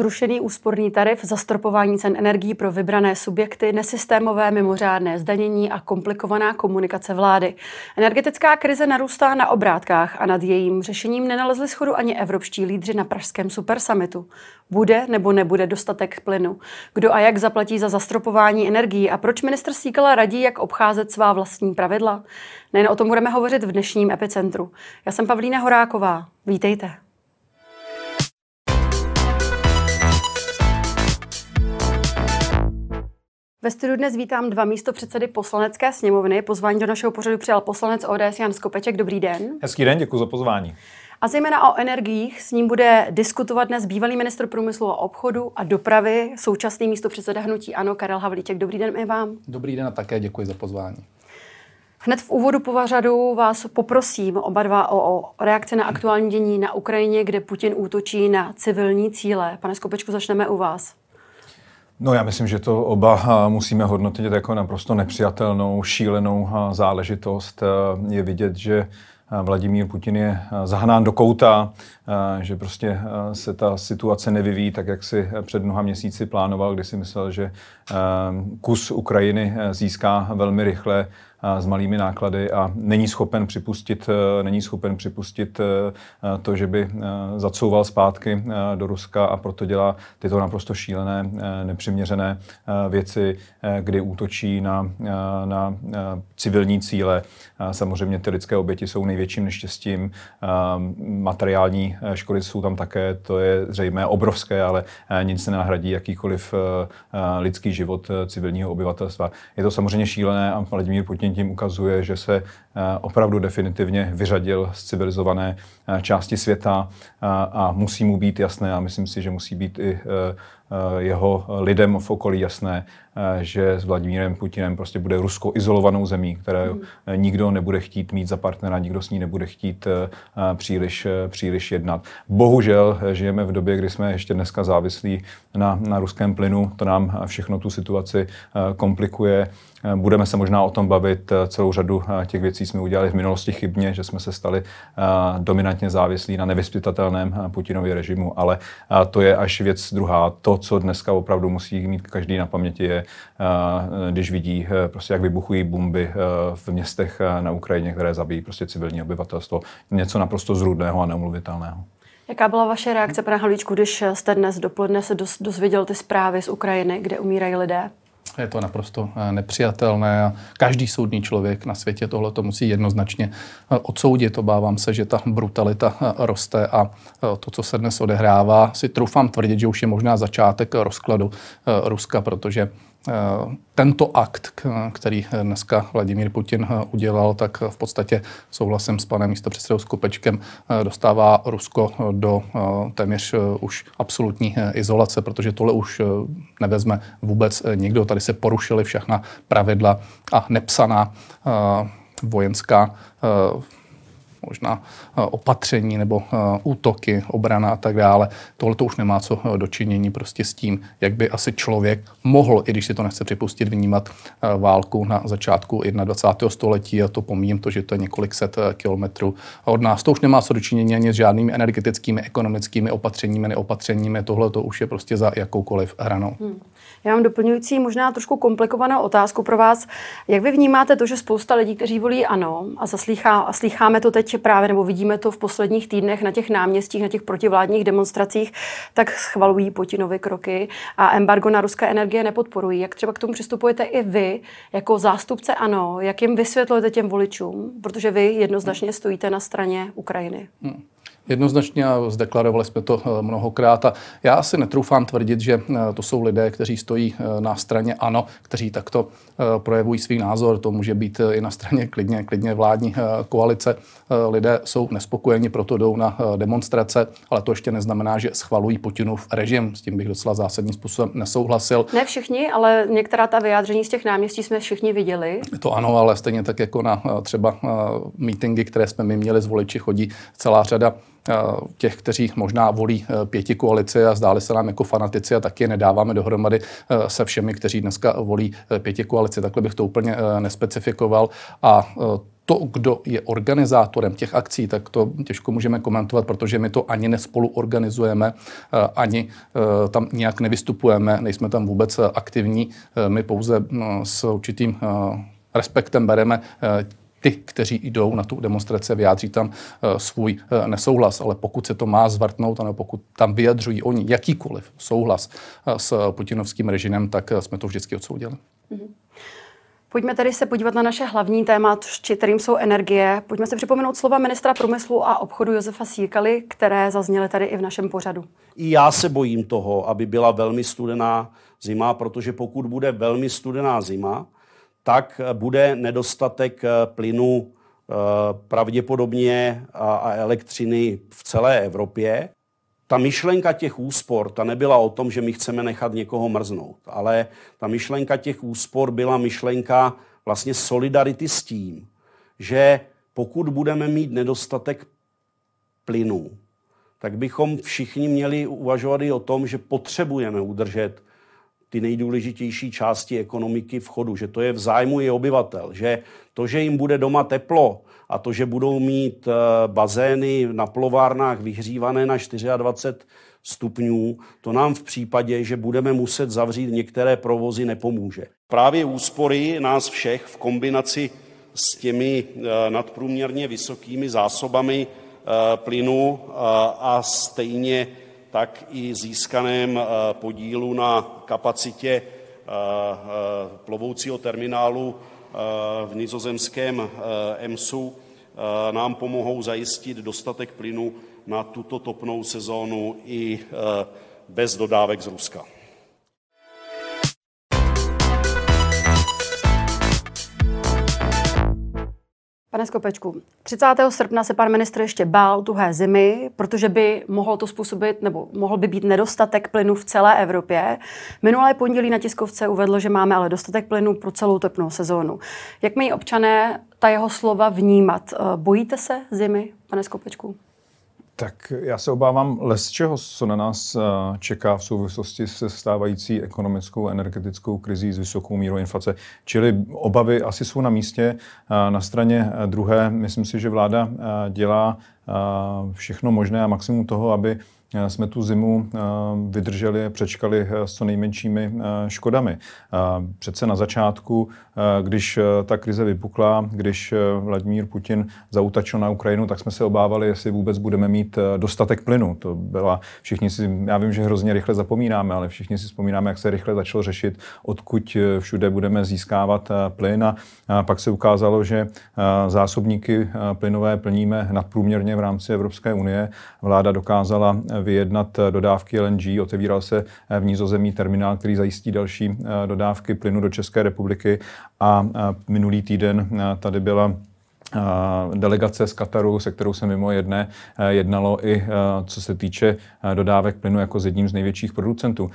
Zrušený úsporný tarif, zastropování cen energií pro vybrané subjekty, nesystémové mimořádné zdanění a komplikovaná komunikace vlády. Energetická krize narůstá na obrátkách a nad jejím řešením nenalezli schodu ani evropští lídři na pražském supersummitu. Bude nebo nebude dostatek plynu? Kdo a jak zaplatí za zastropování energií a proč minister Síkala radí, jak obcházet svá vlastní pravidla? Nejen o tom budeme hovořit v dnešním epicentru. Já jsem Pavlína Horáková. Vítejte. Ve studiu dnes vítám dva místo předsedy poslanecké sněmovny. Pozvání do našeho pořadu přijal poslanec ODS Jan Skopeček. Dobrý den. Hezký den, děkuji za pozvání. A zejména o energiích s ním bude diskutovat dnes bývalý ministr průmyslu a obchodu a dopravy, současný místo předseda hnutí Ano, Karel Havlíček. Dobrý den i vám. Dobrý den a také děkuji za pozvání. Hned v úvodu povařadu vás poprosím oba dva o, o reakci na aktuální dění na Ukrajině, kde Putin útočí na civilní cíle. Pane Skopečku, začneme u vás. No já myslím, že to oba musíme hodnotit jako naprosto nepřijatelnou, šílenou záležitost. Je vidět, že Vladimír Putin je zahnán do kouta, že prostě se ta situace nevyvíjí tak, jak si před mnoha měsíci plánoval, kdy si myslel, že kus Ukrajiny získá velmi rychle s malými náklady a není schopen připustit, e, není schopen připustit e, to, že by e, zacouval zpátky do Ruska a proto dělá tyto naprosto šílené, nepřiměřené věci, kdy útočí na, na civilní cíle. Samozřejmě ty lidské oběti jsou největším neštěstím. Materiální škody jsou tam také, to je zřejmé obrovské, ale nic se nenahradí jakýkoliv lidský život civilního obyvatelstva. Je to samozřejmě šílené a Vladimír Putin Putin tím ukazuje, že se eh, opravdu definitivně vyřadil z civilizované eh, části světa a musí mu být jasné a myslím si, že musí být i eh, jeho lidem v okolí jasné, že s Vladimírem Putinem prostě bude Rusko izolovanou zemí, které hmm. nikdo nebude chtít mít za partnera, nikdo s ní nebude chtít příliš, příliš jednat. Bohužel žijeme v době, kdy jsme ještě dneska závislí na, na ruském plynu, to nám všechno tu situaci komplikuje. Budeme se možná o tom bavit. Celou řadu těch věcí jsme udělali v minulosti chybně, že jsme se stali dominantně závislí na nevyspytatelném Putinově režimu, ale to je až věc druhá. To, co dneska opravdu musí mít každý na paměti, je, když vidí, prostě, jak vybuchují bomby v městech na Ukrajině, které zabíjí prostě civilní obyvatelstvo. Něco naprosto zrůdného a neumluvitelného. Jaká byla vaše reakce, pane Halíčku, když jste dnes dopoledne se dozvěděl ty zprávy z Ukrajiny, kde umírají lidé? Je to naprosto eh, nepřijatelné a každý soudný člověk na světě tohle to musí jednoznačně eh, odsoudit. Obávám se, že ta brutalita eh, roste a to, co se dnes odehrává, si troufám tvrdit, že už je možná začátek rozkladu Ruska, protože tento akt, který dneska Vladimír Putin eh, udělal, tak v podstatě souhlasem s panem místopředsedou Skopečkem eh, dostává Rusko do téměř už absolutní izolace, protože tohle už nevezme vůbec nikdo. Tady se porušily všechna pravidla a nepsaná vojenská možná eh, opatření nebo eh, útoky, obrana a tak dále. Tohle to už nemá co eh, dočinění prostě s tím, jak by asi člověk mohl, i když si to nechce připustit, vnímat válku na začátku 21. století a to pomíjím to, že to je několik set kilometrů od nás. To už nemá co dočinění ani s žádnými energetickými, ekonomickými opatřeními, neopatřeními. Tohle to už je prostě za jakoukoliv hranou. Hmm. Já mám doplňující, možná trošku komplikovanou otázku pro vás. Jak vy vnímáte to, že spousta lidí, kteří volí ano, a, zaslýchá, a slýcháme to teď právě, nebo vidíme to v posledních týdnech na těch náměstích, na těch protivládních demonstracích, tak schvalují Putinovy kroky a embargo na ruské energie nepodporují. Jak třeba k tomu přistupujete i vy, jako zástupce ano, jak jim vysvětlujete těm voličům, protože vy jednoznačně stojíte na straně Ukrajiny? Hmm. Jednoznačně a zdeklarovali jsme to eh, mnohokrát a já asi netroufám tvrdit, že eh, to jsou lidé, kteří stojí eh, na straně ANO, kteří takto projevují svůj názor. To může být i na straně klidně, klidně vládní koalice. Lidé jsou nespokojeni, proto jdou na demonstrace, ale to ještě neznamená, že schvalují Putinův režim. S tím bych docela zásadním způsobem nesouhlasil. Ne všichni, ale některá ta vyjádření z těch náměstí jsme všichni viděli. To ano, ale stejně tak jako na třeba mítingy, které jsme my měli z voliči, chodí celá řada těch, kteří možná volí eh, pěti koalici a zdáli se nám jako fanatici a taky nedáváme dohromady eh, se všemi, kteří dneska volí pěti koalici. Takhle bych to úplně nespecifikoval. A to, kdo je organizátorem těch akcí, tak to těžko můžeme komentovat, protože my to ani nespolu organizujeme, ani tam nějak nevystupujeme, nejsme tam vůbec aktivní. My pouze s určitým respektem bereme ty, kteří jdou na tu demonstraci, vyjádří tam svůj nesouhlas, ale pokud se to má zvrtnout, nebo pokud tam vyjadřují oni jakýkoliv souhlas s putinovským režimem, tak jsme to vždycky odsoudili. Mm-hmm. Pojďme tedy se podívat na naše hlavní téma, kterým jsou energie. Pojďme si připomenout slova ministra průmyslu a obchodu Josefa Síkaly, které zazněly tady i v našem pořadu. I já se bojím toho, aby byla velmi studená zima, protože pokud bude velmi studená zima, tak bude nedostatek plynu eh, pravděpodobně a elektřiny v celé Evropě. Ta myšlenka těch úspor, ta nebyla o tom, že my chceme nechat někoho mrznout, ale ta myšlenka těch úspor byla myšlenka vlastně solidarity s tím, že pokud budeme mít nedostatek plynu, tak bychom všichni měli uvažovat i o tom, že potřebujeme udržet ty nejdůležitější části ekonomiky v chodu, že to je v zájmu i obyvatel, že to, že jim bude doma teplo a to, že budou mít eh, bazény na plovárnách vyhřívané na 24 stupňů, to nám v případě, že budeme muset zavřít některé provozy, nepomůže. Právě úspory nás všech v kombinaci s těmi eh, nadprůměrně vysokými zásobami eh, plynu a stejně tak i získaném podílu na kapacitě plovoucího terminálu v nizozemském EMSu nám pomohou zajistit dostatek plynu na tuto topnou sezónu i bez dodávek z Ruska. Pane Skopečku, 30. srpna se pan ministr ještě bál tuhé zimy, protože by mohlo to způsobit, nebo mohl by být nedostatek plynu v celé Evropě. Minulé pondělí na tiskovce uvedl, že máme ale dostatek plynu pro celou tepnou sezónu. Jak mají občané ta jeho slova vnímat? Bojíte se zimy, pane Skopečku? Tak já se obávám les čeho, co na nás eh, čeká v souvislosti se stávající ekonomickou energetickou krizí s vysokou mírou inflace. Čili obavy asi jsou na místě. Eh, na straně eh, druhé, myslím si, že vláda dělá všechno možné a maximum toho, aby jsme tu zimu eh, vydrželi, přečkali eh, s co nejmenšími škodami. Přece na začátku, když ta krize vypukla, když Vladimír Putin zautačil na Ukrajinu, tak jsme se obávali, jestli vůbec budeme mít dostatek plynu. To byla, všichni si, já vím, že hrozně rychle zapomínáme, ale všichni si vzpomínáme, jak se rychle začalo řešit, odkud všude budeme získávat plyn. A pak se ukázalo, že zásobníky plynové plníme nadprůměrně v rámci Evropské unie. Vláda dokázala vyjednat eh, dodávky LNG. Otevíral se eh, v nízozemí terminál, který zajistí další eh, dodávky plynu do České republiky. A minulý týden tady byla delegace z Kataru, se kterou se mimo jedné jednalo i co se týče dodávek plynu jako s jedním z největších producentů.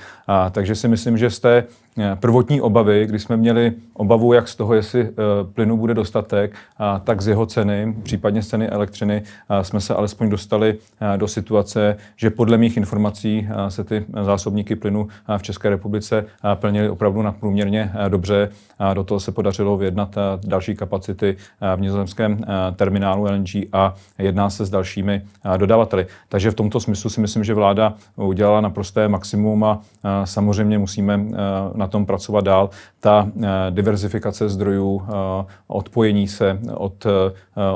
Takže si myslím, že z té Eh, prvotní obavy, kdy jsme měli obavu jak z toho, jestli eh, plynu bude dostatek, tak z jeho ceny, případně z ceny elektřiny, jsme se alespoň dostali eh, do situace, že podle mých informací se ty zásobníky plynu v České republice plnily opravdu nadprůměrně dobře. Do toho se podařilo vyjednat další kapacity v nizozemském terminálu LNG a jedná se s dalšími dodavateli. Takže v tomto smyslu si myslím, že vláda udělala naprosté maximum a samozřejmě musíme na tom pracovat dál. Ta eh, diverzifikace zdrojů, eh, odpojení se od, eh,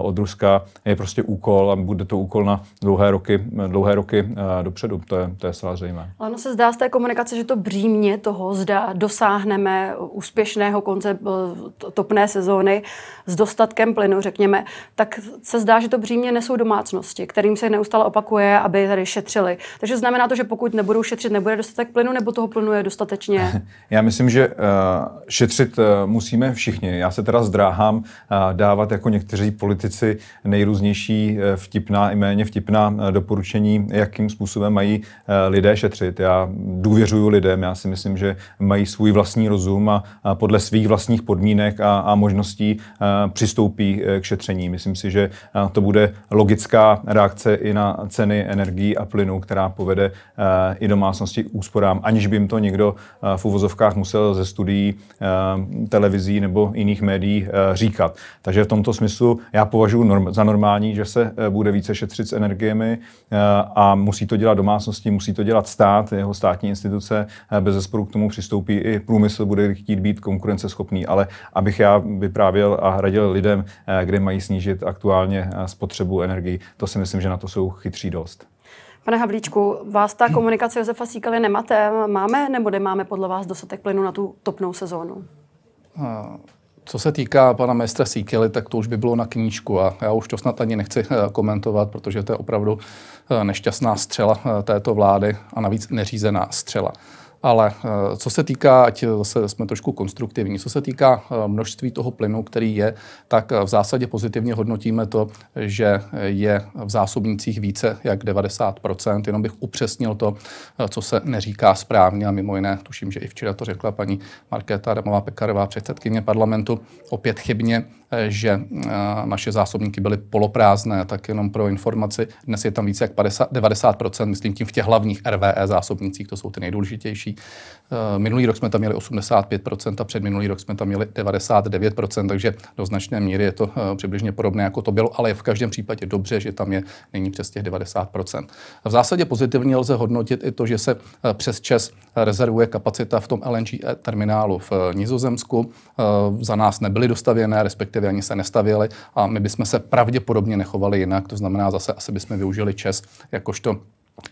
od Ruska je prostě úkol a bude to úkol na dlouhé roky, dlouhé roky dopředu. To je, to je celá zřejmé. Ale ono se zdá z té komunikace, že to břímě toho, zda dosáhneme úspěšného konce topné sezóny s dostatkem plynu, řekněme, tak se zdá, že to břímě nesou domácnosti, kterým se neustále opakuje, aby tady šetřili. Takže znamená to, že pokud nebudou šetřit, nebude dostatek plynu, nebo toho plynu je dostatečně? Já myslím, že uh, šetřit uh, musíme všichni. Já se teda zdráhám uh, dávat jako někteří politici nejrůznější vtipná i méně vtipná doporučení, jakým způsobem mají lidé šetřit. Já důvěřuji lidem, já si myslím, že mají svůj vlastní rozum a, podle svých vlastních podmínek a, a možností přistoupí k šetření. Myslím si, že to bude logická reakce i na ceny energií a plynu, která povede i domácnosti k úsporám, aniž by jim to někdo v uvozovkách musel ze studií televizí nebo jiných médií říkat. Takže v tomto smyslu já považuji za normální, že se bude více šetřit s energiemi a musí to dělat domácnosti, musí to dělat stát, jeho státní instituce, bez zesporu k tomu přistoupí i průmysl, bude chtít být konkurenceschopný, ale abych já vyprávěl a radil lidem, kde mají snížit aktuálně spotřebu energii, to si myslím, že na to jsou chytří dost. Pane Havlíčku, vás ta komunikace Josefa Síkely nemate. Máme nebo nemáme podle vás dostatek plynu na tu topnou sezónu? Co se týká pana ministra Síkely, tak to už by bylo na knížku a já už to snad ani nechci eh, komentovat, protože to je opravdu eh, nešťastná střela eh, této vlády a navíc neřízená střela. Ale eh, co se týká, ať zase jsme trošku konstruktivní, co se týká eh, množství toho plynu, který je, tak eh, v zásadě pozitivně hodnotíme to, že je v zásobnících více jak 90%. Jenom bych upřesnil to, co se neříká správně. A mimo jiné, tuším, že i včera to řekla paní Markéta Adamová Pekarová, předsedkyně parlamentu, opět chybně, že naše zásobníky byly poloprázdné, tak jenom pro informaci, dnes je tam více jak 50, 90%, myslím tím v těch hlavních RVE zásobnících, to jsou ty nejdůležitější vyšší. Eh, minulý rok jsme tam měli 85% a před minulý rok jsme tam měli 99%, takže do značné míry je to eh, přibližně podobné, jako to bylo, ale je v každém případě dobře, že tam je nyní přes těch 90%. V zásadě pozitivně lze hodnotit i to, že se eh, přes čas rezervuje kapacita v tom LNG terminálu v Nizozemsku. Za nás nebyly dostavěné, respektive ani se nestavěly a my bychom se pravděpodobně nechovali jinak, to znamená zase asi bychom využili čas jakožto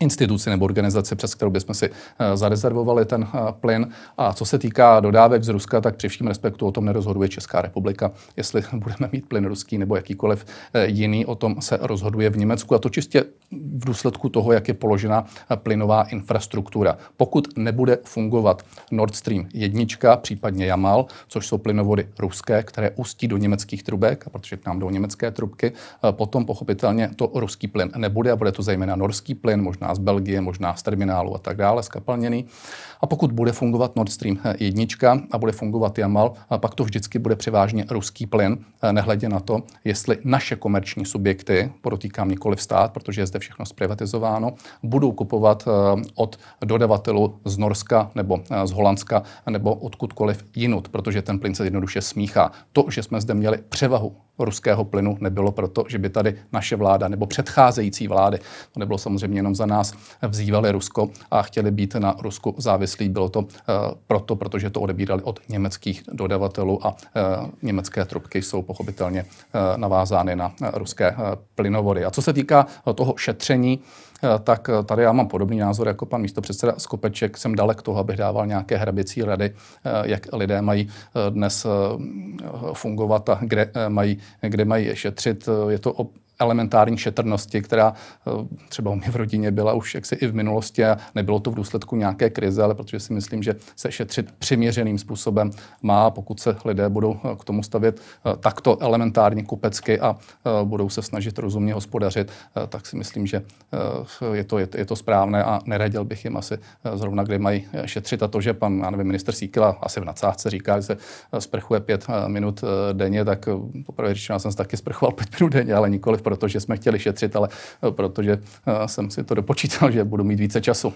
instituci nebo organizaci, přes kterou bychom si eh, zarezervovali ten eh, plyn. A co se týká dodávek z Ruska, tak při vším respektu o tom nerozhoduje Česká republika, jestli budeme mít plyn ruský nebo jakýkoliv eh, jiný, o tom se rozhoduje v Německu. A to čistě v důsledku toho, jak je položena plynová infrastruktura. Pokud nebude fungovat Nord Stream 1, případně Jamal, což jsou plynovody ruské, které ústí do německých trubek, a protože k nám jdou německé trubky, potom pochopitelně to ruský plyn nebude a bude to zejména norský plyn, možná možná z Belgie, možná z terminálu a tak dále, skapalněný. A pokud bude fungovat Nord Stream 1 a bude fungovat Jamal, pak to vždycky bude převážně ruský plyn, nehledě na to, jestli naše komerční subjekty, podotýkám nikoli stát, protože je zde všechno zprivatizováno, budou kupovat eh, od dodavatelů z Norska nebo eh, z Holandska nebo odkudkoliv jinut, protože ten plyn se jednoduše smíchá. To, že jsme zde měli převahu ruského plynu nebylo proto, že by tady naše vláda nebo předcházející vlády, to nebylo samozřejmě jenom za nás, vzývali Rusko a chtěli být na Rusku závislí. Bylo to uh, proto, protože to odebírali od německých dodavatelů a uh, německé trubky jsou pochopitelně uh, navázány na ruské plynovody. A co se týká toho šetření, tak tady já mám podobný názor jako pan místopředseda Skopeček. Jsem dalek toho, abych dával nějaké hraběcí rady, jak lidé mají dnes fungovat a kde mají kde mají šetřit. Je to elementární šetrnosti, která eh, třeba u mě v rodině byla už jaksi i v minulosti a nebylo to v důsledku nějaké krize, ale protože si myslím, že se šetřit přiměřeným způsobem má, pokud se lidé budou eh, k tomu stavět eh, takto elementárně kupecky a budou se snažit rozumně hospodařit, tak si myslím, že je to, je, to správné a neradil bych jim asi zrovna, kde mají šetřit. A to, že pan, já nevím, minister Síkela asi v nadsázce říká, že se sprchuje pět minut denně, tak poprvé řečeno, jsem se taky sprchoval pět minut denně, ale nikoli protože jsme chtěli šetřit, ale eh, protože eh, jsem si to dopočítal, že budu mít více času.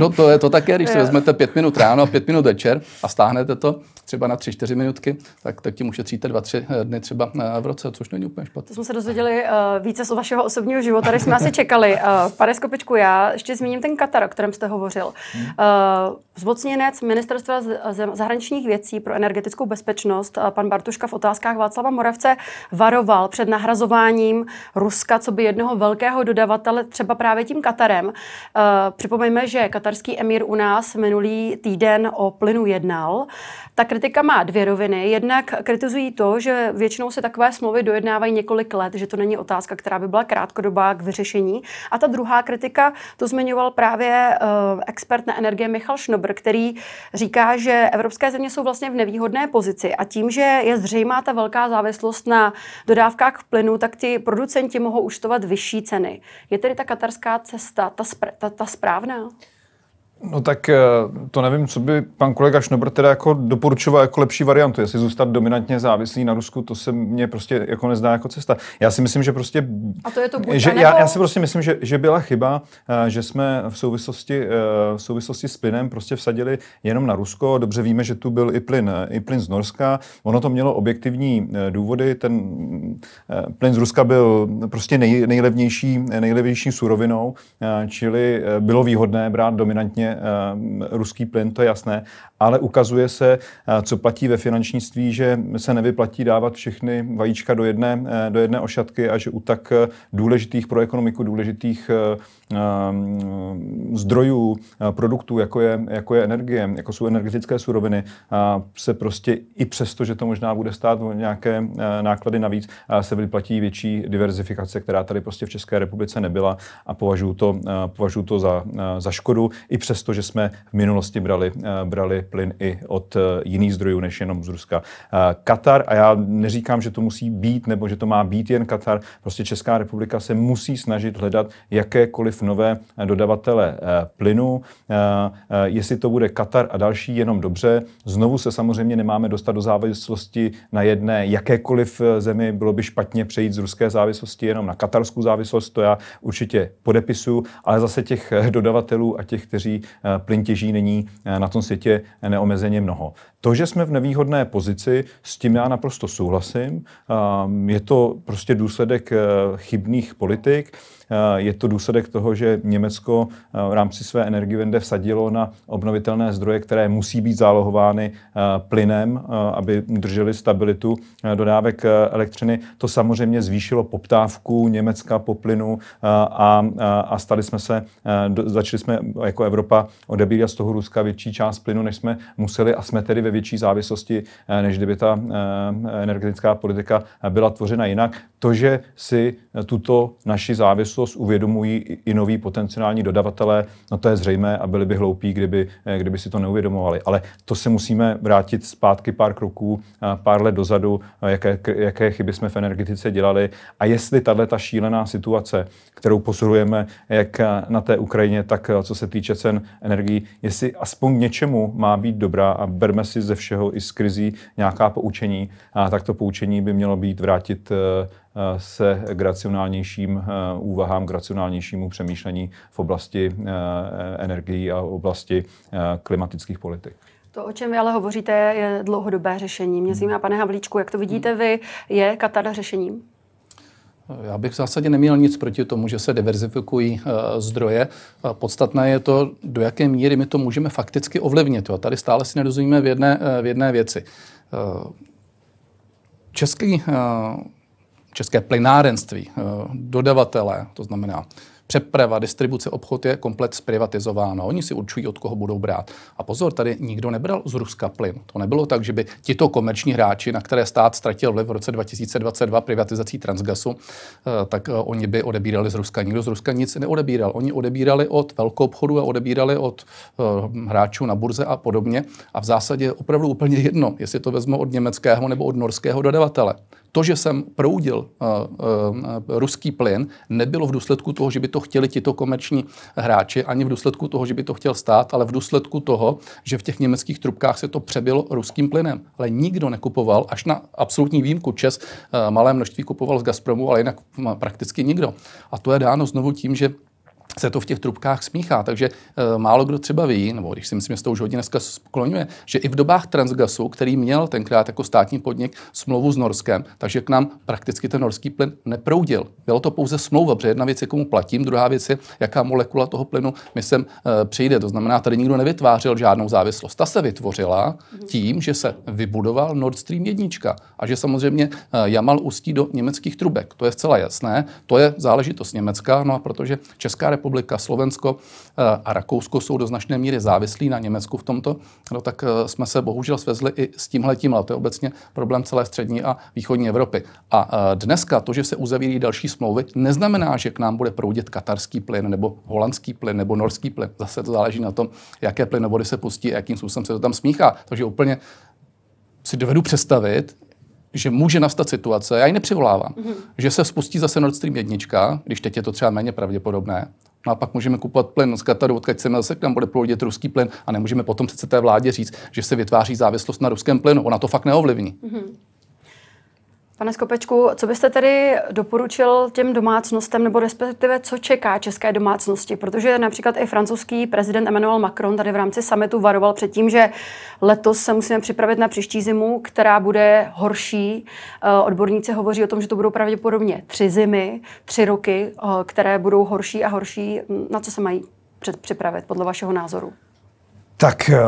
No to je to také, když si vezmete pět minut ráno a pět minut večer a stáhnete to třeba na tři, čtyři minutky, tak, tak tím ušetříte dva, tři eh, dny třeba eh, v roce, což není úplně špatné. To jsme se dozvěděli uh, více z vašeho osobního života, než jsme asi čekali. Uh, pane Skopičku, já ještě zmíním ten Katar, o kterém jste hovořil. Uh, zmocněnec ministerstva zahraničních věcí pro energetickou bezpečnost, uh, pan Bartuška v otázkách Václava Moravce varoval před nahrazováním Ruska, co by jednoho velkého dodavatele, třeba právě tím Katarem. Uh, připomeňme, že katarský emír u nás minulý týden o plynu jednal. Ta kritika má dvě roviny. Jednak kritizují to, že většinou se takové smlouvy dojednávají několik let, že to není otázka, která by byla krátkodobá k vyřešení. A ta druhá kritika, to zmiňoval právě uh, expert na energie Michal Schnobr, který říká, že evropské země jsou vlastně v nevýhodné pozici a tím, že je zřejmá ta velká závislost na dodávkách plynu, tak ti producenti mohou uštovat vyšší ceny. Je tedy ta katarská cesta ta, ta, ta správná? No tak eh, to nevím, co by pan kolega Šnobr teda jako doporučoval jako lepší variantu. Jestli zůstat dominantně závislý na Rusku, to se mně prostě jako nezdá jako cesta. Já si myslím, že prostě... A to je to že, nebo... já, já, si prostě myslím, že, že byla chyba, eh, že jsme v souvislosti, eh, v souvislosti s plynem prostě vsadili jenom na Rusko. Dobře víme, že tu byl i plyn, i plyn z Norska. Ono to mělo objektivní důvody. Ten plyn z Ruska byl prostě nej, nejlevnější, nejlevnější surovinou, čili bylo výhodné brát dominantně Eh, ruský plyn, to je jasné, ale ukazuje se, eh, co platí ve finančnictví, že se nevyplatí dávat všechny vajíčka do jedné, eh, do jedné ošatky a že u tak důležitých pro ekonomiku, důležitých zdrojů, produktů, jako je, jako je energie, jako jsou energetické suroviny, se prostě i přesto, že to možná bude stát nějaké náklady navíc, se vyplatí větší diverzifikace, která tady prostě v České republice nebyla a považuji to, považuji to za, za škodu, i přesto, že jsme v minulosti brali, brali plyn i od jiných zdrojů než jenom z Ruska. Katar, a já neříkám, že to musí být, nebo že to má být jen Katar, prostě Česká republika se musí snažit hledat jakékoliv nové dodavatele plynu. Jestli to bude Katar a další, jenom dobře. Znovu se samozřejmě nemáme dostat do závislosti na jedné jakékoliv zemi. Bylo by špatně přejít z ruské závislosti jenom na katarskou závislost, to já určitě podepisuju, ale zase těch dodavatelů a těch, kteří plyn těží, není na tom světě neomezeně mnoho. To, že jsme v nevýhodné pozici, s tím já naprosto souhlasím. Je to prostě důsledek eh, chybných politik. Eh, je to důsledek toho, že Německo eh, v rámci své energiewende vsadilo na obnovitelné zdroje, které musí být zálohovány plynem, aby drželi stabilitu dodávek elektřiny. To samozřejmě zvýšilo poptávku Německa po plynu a, a stali jsme se, začali jsme jako Evropa odebírat z toho Ruska větší část plynu, než jsme museli a jsme tedy ve větší závislosti, eh, než kdyby ta eh, energetická politika byla tvořena jinak. To, že si tuto naši závislost uvědomují i noví potenciální dodavatelé, no to je zřejmé a byli by hloupí, kdyby, eh, kdyby si to neuvědomovali. Ale to se musíme vrátit zpátky pár kroků, pár let dozadu, jaké, jaké chyby jsme v energetice dělali a jestli tahle ta šílená situace, kterou posilujeme jak na té Ukrajině, tak co se týče cen energií, jestli aspoň něčemu má být dobrá a berme si ze všeho i z krizí nějaká poučení, a tak to poučení by mělo být vrátit eh, eh, se k racionálnějším eh, úvahám, k racionálnějšímu přemýšlení v oblasti energií a v oblasti klimatických politik. To, o čem vy ale hovoříte, je dlouhodobé řešení. Mě zajímá, pane Havlíčku, jak to vidíte vy, je Katar řešením? Já bych v zásadě neměl nic proti tomu, že se diverzifikují uh, zdroje. Uh, podstatné je to, do jaké míry my to můžeme fakticky ovlivnit. A tady stále si nerozumíme v jedné, uh, v jedné věci. Český, české plynárenství, dodavatelé, to znamená Přeprava, distribuce, obchod je komplet zprivatizováno. Oni si určují, od koho budou brát. A pozor, tady nikdo nebral z Ruska plyn. To nebylo tak, že by tito komerční hráči, na které stát ztratil vliv v roce 2022 privatizací Transgasu, eh, tak eh, oni by odebírali z Ruska. Nikdo z Ruska nic neodebíral. Oni odebírali od velkou obchodu a odebírali od eh, hráčů na burze a podobně. A v zásadě opravdu úplně jedno, jestli to vezmu od německého nebo od norského dodavatele. To, že jsem proudil uh, uh, ruský plyn, nebylo v důsledku toho, že by to chtěli tito komerční hráči, ani v důsledku toho, že by to chtěl stát, ale v důsledku toho, že v těch německých trubkách se to přebylo ruským plynem. Ale nikdo nekupoval, až na absolutní výjimku Čes uh, malé množství kupoval z Gazpromu, ale jinak prakticky nikdo. A to je dáno znovu tím, že se to v těch trubkách smíchá. Takže e, málo kdo třeba ví, nebo když si myslím, že to už hodně dneska skloňuje, že i v dobách Transgasu, který měl tenkrát jako státní podnik smlouvu s Norskem, takže k nám prakticky ten norský plyn neproudil. Bylo to pouze smlouva, protože jedna věc je, komu platím, druhá věc je, jaká molekula toho plynu mi sem e, přijde. To znamená, tady nikdo nevytvářel žádnou závislost. Ta se vytvořila tím, že se vybudoval Nord Stream 1 a že samozřejmě e, Jamal ustí do německých trubek. To je zcela jasné. To je záležitost Německa, no a protože Česká republika Slovensko eh, a Rakousko jsou do značné míry závislí na Německu v tomto, no tak eh, jsme se bohužel svezli i s tímhletím, ale to je obecně problém celé střední a východní Evropy. A eh, dneska to, že se uzavírají další smlouvy, neznamená, že k nám bude proudit katarský plyn nebo holandský plyn nebo norský plyn. Zase to záleží na tom, jaké plynovody se pustí a jakým způsobem se to tam smíchá. Takže úplně si dovedu představit, že může nastat situace, já ji nepřivolávám, mm-hmm. že se spustí zase Nord Stream 1, když teď je to třeba méně pravděpodobné, No a pak můžeme kupovat plyn z Kataru, odkud chceme zase tam bude proudit ruský plyn a nemůžeme potom přece té vládě říct, že se vytváří závislost na ruském plynu. Ona to fakt neovlivní. Mm-hmm. Pane Skopečku, co byste tedy doporučil těm domácnostem, nebo respektive co čeká české domácnosti? Protože například i francouzský prezident Emmanuel Macron tady v rámci summitu varoval před tím, že letos se musíme připravit na příští zimu, která bude horší. Eh, odborníci hovoří o tom, že to budou pravděpodobně tři zimy, tři roky, eh, které budou horší a horší. Na co se mají připravit podle vašeho názoru? Tak eh,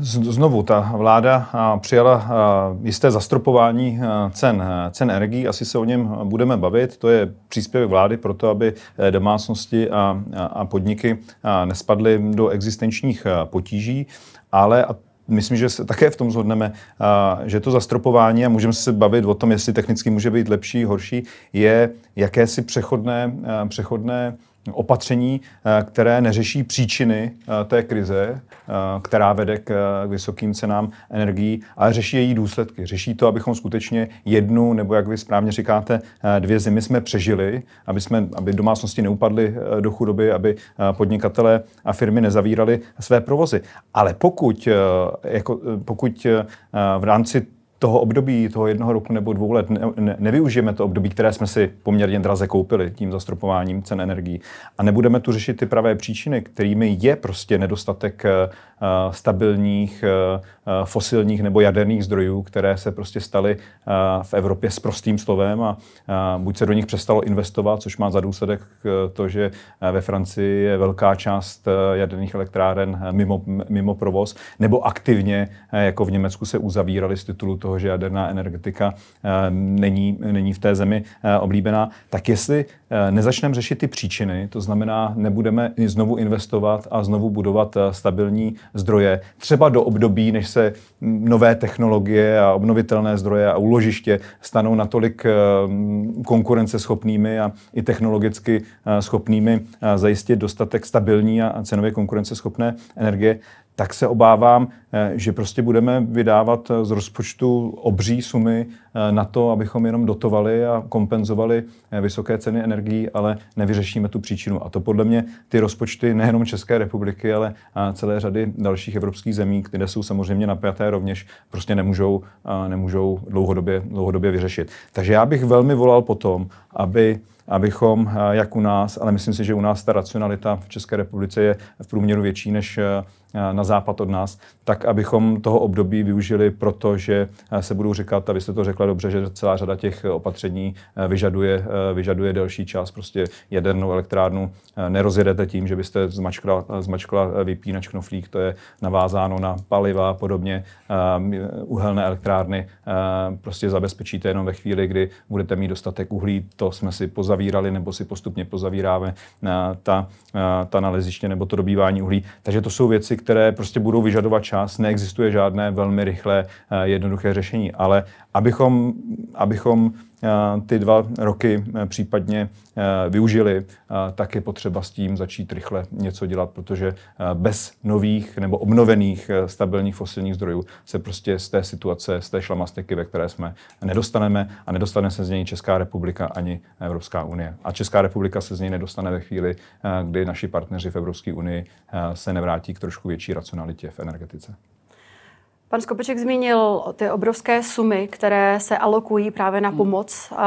znovu, ta vláda eh, přijala eh, jisté zastropování cen, cen energií, asi se o něm budeme bavit. To je příspěvek vlády pro to, aby domácnosti a, a podniky nespadly do existenčních potíží, ale myslím, že se také v tom zhodneme, že to zastropování, a můžeme se bavit o tom, jestli technicky může být lepší, horší, je jakési přechodné, přechodné opatření, eh, které neřeší příčiny eh, té krize, eh, která vede k vysokým cenám energií, ale řeší její důsledky. Řeší to, abychom skutečně jednu, nebo jak vy správně říkáte, dvě zimy jsme přežili, aby, jsme, aby domácnosti neupadly do chudoby, aby podnikatele a firmy nezavírali své provozy. Ale pokud, jako, pokud v rámci toho období, toho jednoho roku nebo dvou let ne, ne, nevyužijeme to období, které jsme si poměrně draze koupili tím zastropováním cen energií. A nebudeme tu řešit ty pravé příčiny, kterými je prostě nedostatek uh, stabilních uh, fosilních nebo jaderných zdrojů, které se prostě staly uh, v Evropě s prostým slovem a buď se do nich přestalo investovat, což má za důsledek to, že ve Francii je velká část jaderných elektráren mimo, mimo provoz, nebo aktivně, jako v Německu, se uzavíraly z titulu toho, že jaderná energetika eh, není, není v té zemi eh, oblíbená, tak jestli eh, nezačneme řešit ty příčiny, to znamená, nebudeme znovu investovat a znovu budovat stabilní zdroje, třeba do období, než se nové technologie a obnovitelné zdroje a úložiště stanou natolik konkurenceschopnými a i technologicky schopnými zajistit dostatek stabilní a cenově konkurenceschopné energie, tak se obávám, eh, že prostě budeme vydávat z rozpočtu obří sumy eh, na to, abychom jenom dotovali a kompenzovali eh, vysoké ceny energií, ale nevyřešíme tu příčinu. A to podle mě ty rozpočty nejenom České republiky, ale celé řady dalších evropských zemí, které jsou samozřejmě napjaté rovněž, prostě nemůžou, nemůžou dlouhodobě, dlouhodobě vyřešit. Takže já bych velmi volal potom, aby abychom, jak u nás, ale myslím si, že u nás ta racionalita v České republice je v průměru větší než na západ od nás, tak abychom toho období využili proto, že se budou říkat, a vy jste to řekla dobře, že celá řada těch opatření vyžaduje, vyžaduje delší čas. Prostě jadernou elektrárnu nerozjedete tím, že byste zmačkla, zmačkla vypínač knoflík, to je navázáno na paliva a podobně. Uhelné elektrárny prostě zabezpečíte jenom ve chvíli, kdy budete mít dostatek uhlí, to jsme si pozavírali nebo si postupně pozavíráme ta, ta naleziště nebo to dobývání uhlí. Takže to jsou věci, které prostě budou vyžadovat čas. Neexistuje žádné velmi rychlé, eh, jednoduché řešení. Ale abychom, abychom eh, ty dva roky eh, případně využili, tak je potřeba s tím začít rychle něco dělat, protože bez nových nebo obnovených stabilních fosilních zdrojů se prostě z té situace, z té šlamastiky, ve které jsme, nedostaneme a nedostane se z něj Česká republika ani Evropská unie. A Česká republika se z něj nedostane ve chvíli, kdy naši partneři v Evropské unii se nevrátí k trošku větší racionalitě v energetice. Pan Skopeček zmínil ty obrovské sumy, které se alokují právě na pomoc uh,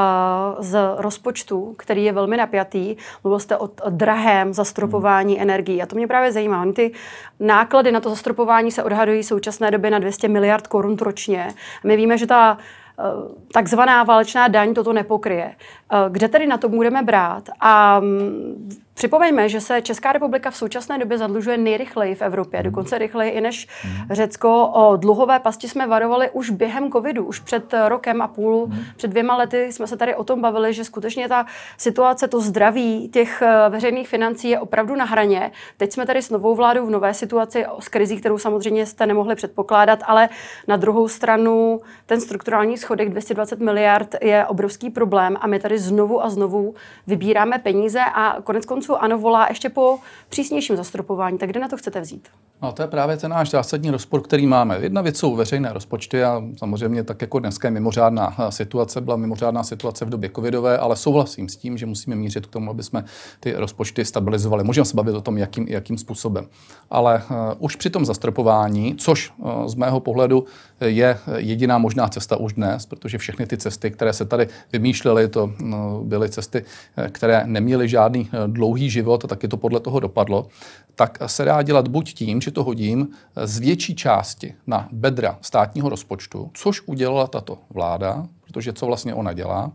z rozpočtu, který je velmi napjatý. Mluvil jste o, o drahém zastropování hmm. energií. A to mě právě zajímá. Oni ty náklady na to zastropování se odhadují v současné době na 200 miliard korun ročně. My víme, že ta uh, takzvaná válečná daň toto nepokryje. Uh, kde tedy na to budeme brát? A um, Připomeňme, že se Česká republika v současné době zadlužuje nejrychleji v Evropě, dokonce rychleji i než. Řecko. O dluhové pasti jsme varovali už během covidu, už před rokem a půl, před dvěma lety jsme se tady o tom bavili, že skutečně ta situace, to zdraví těch eh, veřejných financí je opravdu na hraně. Teď jsme tady s novou vládou v nové situaci s krizí, kterou samozřejmě jste nemohli předpokládat, ale na druhou stranu ten strukturální schodek 220 miliard je obrovský problém a my tady znovu a znovu vybíráme peníze a konec konců ano volá ještě po přísnějším zastropování. Tak kde na to chcete vzít? No, to je právě ten náš zásadní rozpor, který máme. Jedna věc jsou veřejné rozpočty a samozřejmě tak jako dneska je mimořádná eh, situace, byla mimořádná situace v době covidové, ale souhlasím s tím, že musíme mířit k tomu, aby jsme ty rozpočty stabilizovali. Můžeme se bavit o tom, jakým, jakým způsobem. Ale uh, už při tom zastropování, což uh, z mého pohledu je jediná možná cesta už dnes, protože všechny ty cesty, které se tady vymýšlely, to uh, byly cesty, které neměly žádný dlouhý život a taky to podle toho dopadlo, tak se dá dělat buď tím, že to hodím z větší části na bedra státního rozpočtu, což udělala tato vláda, protože co vlastně ona dělá,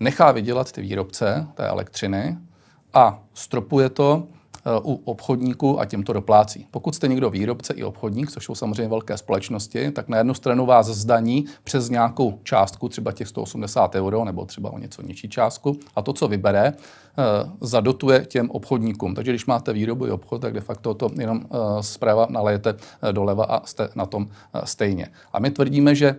nechá vydělat ty výrobce té elektřiny a stropuje to u obchodníků a těmto doplácí. Pokud jste někdo výrobce i obchodník, což jsou samozřejmě velké společnosti, tak na jednu stranu vás zdaní přes nějakou částku, třeba těch 180 euro nebo třeba o něco nižší částku a to, co vybere, eh, zadotuje těm obchodníkům. Takže když máte výrobu i obchod, tak de facto to jenom eh, zprava nalejete doleva a jste na tom stejně. A my tvrdíme, že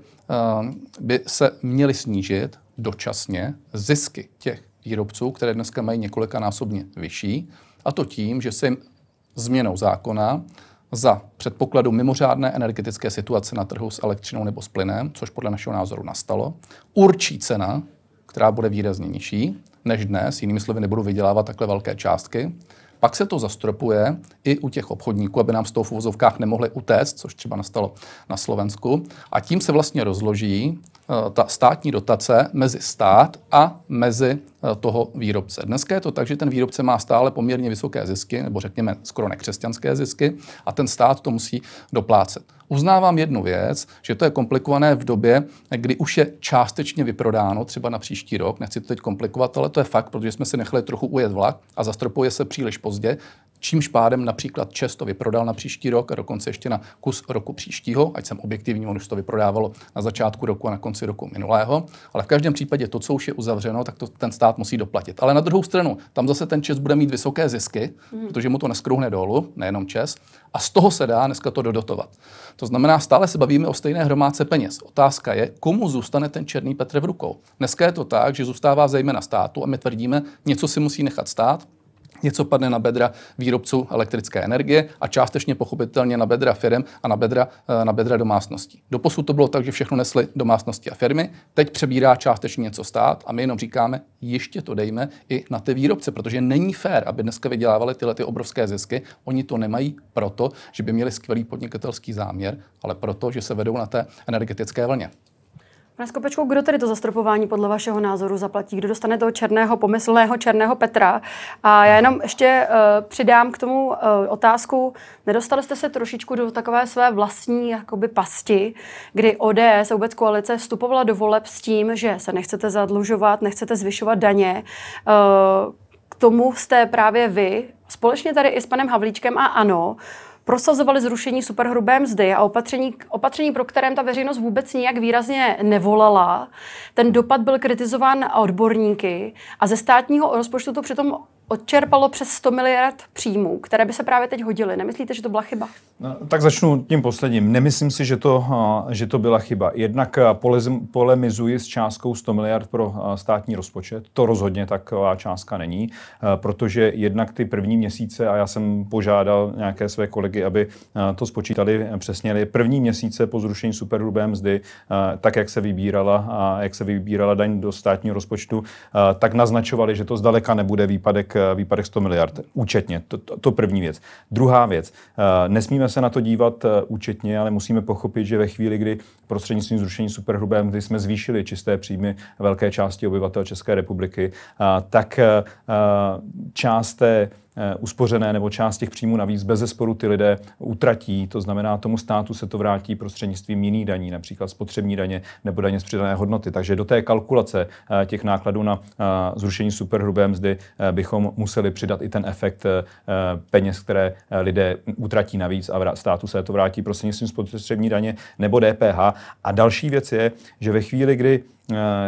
by se měly snížit dočasně zisky těch výrobců, které dneska mají několikanásobně vyšší, a to tím, že jim změnou zákona za předpokladu mimořádné energetické situace na trhu s elektřinou nebo s plynem, což podle našeho názoru nastalo, určí cena, která bude výrazně nižší než dnes, jinými slovy nebudu vydělávat takhle velké částky, pak se to zastropuje i u těch obchodníků, aby nám z toho v uvozovkách nemohli utéct, což třeba nastalo na Slovensku. A tím se vlastně rozloží Eh, ta státní dotace mezi stát a mezi toho výrobce. Dneska je to tak, že ten výrobce má stále poměrně vysoké zisky, nebo řekněme skoro nekřesťanské zisky, a ten stát to musí doplácet. Uznávám jednu věc, že to je komplikované v době, kdy už je částečně vyprodáno, třeba na příští rok. Nechci to teď komplikovat, ale to je fakt, protože jsme si nechali trochu ujet vlak a zastropuje se příliš pozdě. Čímž pádem například Čes to vyprodal na příští rok a dokonce ještě na kus roku příštího, ať jsem objektivní, on už to vyprodávalo na začátku roku a na konci roku minulého, ale v každém případě to, co už je uzavřeno, tak to ten stát musí doplatit. Ale na druhou stranu, tam zase ten Čes bude mít vysoké zisky, mm. protože mu to neskrouhne dolů, nejenom Čes, a z toho se dá dneska to dodotovat. To znamená, stále se bavíme o stejné hromádce peněz. Otázka je, komu zůstane ten černý Petr v rukou. Dneska je to tak, že zůstává zejména státu a my tvrdíme, něco si musí nechat stát, něco padne na bedra výrobců elektrické energie a částečně pochopitelně na bedra firm a na bedra, eh, na bedra domácností. Doposud to bylo tak, že všechno nesly domácnosti a firmy, teď přebírá částečně něco stát a my jenom říkáme, ještě to dejme i na ty výrobce, protože není fér, aby dneska vydělávali tyhle ty obrovské zisky. Oni to nemají proto, že by měli skvělý podnikatelský záměr, ale proto, že se vedou na té energetické vlně. Pane Skopečku, kdo tedy to zastropování podle vašeho názoru zaplatí? Kdo dostane toho černého, pomyslného černého Petra? A já jenom ještě uh, přidám k tomu uh, otázku. Nedostali jste se trošičku do takové své vlastní jakoby pasti, kdy ODS a vůbec koalice vstupovala do voleb s tím, že se nechcete zadlužovat, nechcete zvyšovat daně. Uh, k tomu jste právě vy, společně tady i s panem Havlíčkem a ANO, prosazovali zrušení superhrubé mzdy a opatření, opatření, pro kterém ta veřejnost vůbec nijak výrazně nevolala. Ten dopad byl kritizován odborníky a ze státního rozpočtu to přitom odčerpalo přes 100 miliard příjmů, které by se právě teď hodily. Nemyslíte, že to byla chyba? No, tak začnu tím posledním. Nemyslím si, že to, že to byla chyba. Jednak polemizuji s částkou 100 miliard pro státní rozpočet. To rozhodně taková částka není, protože jednak ty první měsíce, a já jsem požádal nějaké své kolegy, aby to spočítali přesně, první měsíce po zrušení superhrubé mzdy, tak jak se vybírala, a jak se vybírala daň do státního rozpočtu, tak naznačovali, že to zdaleka nebude výpadek Eh, výpadek, 100 miliard. Účetně, to, to, to první věc. Druhá věc, eh, nesmíme se na to dívat eh, účetně, ale musíme pochopit, že ve chvíli, kdy prostřednictvím zrušení superhrubé mzdy jsme zvýšili čisté příjmy velké části obyvatel České republiky, tak část té uspořené nebo část těch příjmů navíc bez zesporu ty lidé utratí. To znamená, tomu státu se to vrátí prostřednictvím jiných daní, například spotřební daně nebo daně z přidané hodnoty. Takže do té kalkulace eh, těch nákladů na eh, zrušení superhrubé mzdy bychom museli přidat i ten efekt peněz, které lidé utratí navíc a státu se to vrátí prostřednictvím spotřební daně nebo DPH. A další věc je, že ve chvíli, kdy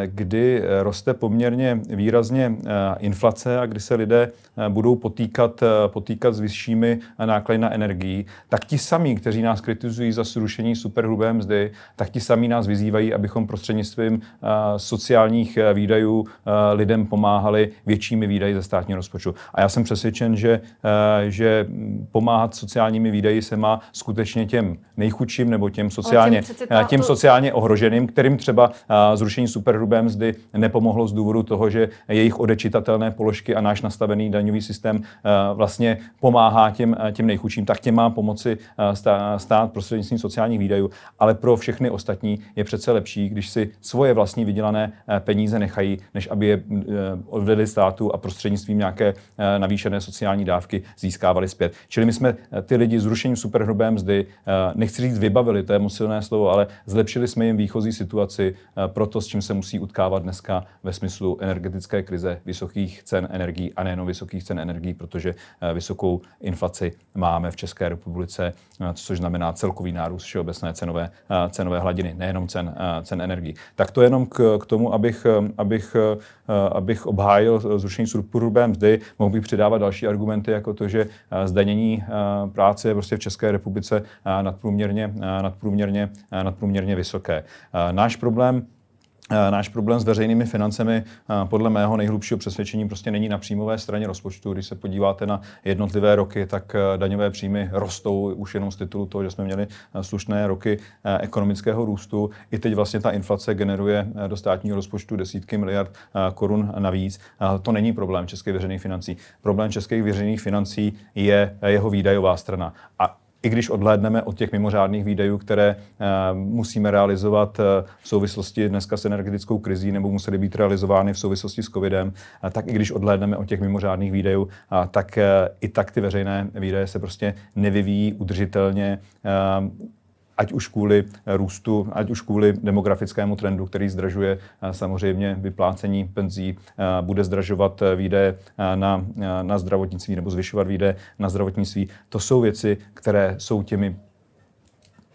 kdy roste poměrně výrazně inflace a kdy se lidé budou potýkat, potýkat s vyššími náklady na energii, tak ti samí, kteří nás kritizují za zrušení superhrubé mzdy, tak ti samí nás vyzývají, abychom prostřednictvím sociálních výdajů lidem pomáhali většími výdaji ze státního rozpočtu. A já jsem přesvědčen, že, že pomáhat sociálními výdaji se má skutečně těm nejchudším nebo těm sociálně, těm sociálně ohroženým, kterým třeba zrušení superhrubé mzdy nepomohlo z důvodu toho, že jejich odečitatelné položky a náš nastavený daňový systém vlastně pomáhá těm, těm nejchudším, tak těm má pomoci stát prostřednictvím sociálních výdajů. Ale pro všechny ostatní je přece lepší, když si svoje vlastní vydělané peníze nechají, než aby je odvedli státu a prostřednictvím nějaké navýšené sociální dávky získávali zpět. Čili my jsme ty lidi zrušením superhrubé mzdy, nechci říct vybavili, to je moc silné slovo, ale zlepšili jsme jim výchozí situaci pro to, s čím se musí utkávat dneska ve smyslu energetické krize, vysokých cen energií a nejenom vysokých cen energií, protože vysokou inflaci máme v České republice, což znamená celkový nárůst všeobecné cenové, cenové hladiny, nejenom cen, cen energií. Tak to jenom k, k tomu, abych, abych, abych obhájil zrušení superhrubé mzdy, mohl bych přidávat další argumenty, jako to, že zdanění práce je prostě v České republice nadprůměrně, nadprůměrně, nadprůměrně vysoké. Náš problém Náš problém s veřejnými financemi podle mého nejhlubšího přesvědčení prostě není na příjmové straně rozpočtu. Když se podíváte na jednotlivé roky, tak daňové příjmy rostou už jenom z titulu toho, že jsme měli slušné roky ekonomického růstu. I teď vlastně ta inflace generuje do státního rozpočtu desítky miliard korun navíc. To není problém českých veřejných financí. Problém českých veřejných financí je jeho výdajová strana. A i když odhlédneme od těch mimořádných výdajů, které uh, musíme realizovat uh, v souvislosti dneska s energetickou krizí nebo museli být realizovány v souvislosti s covidem, uh, tak i když odhlédneme od těch mimořádných výdajů, tak i tak ty veřejné výdaje se prostě nevyvíjí udržitelně ať už kvůli růstu, ať už kvůli demografickému trendu, který zdražuje eh, samozřejmě vyplácení penzí, eh, bude zdražovat eh, výdaje na, na zdravotnictví nebo zvyšovat výdaje na zdravotnictví. To jsou věci, které jsou těmi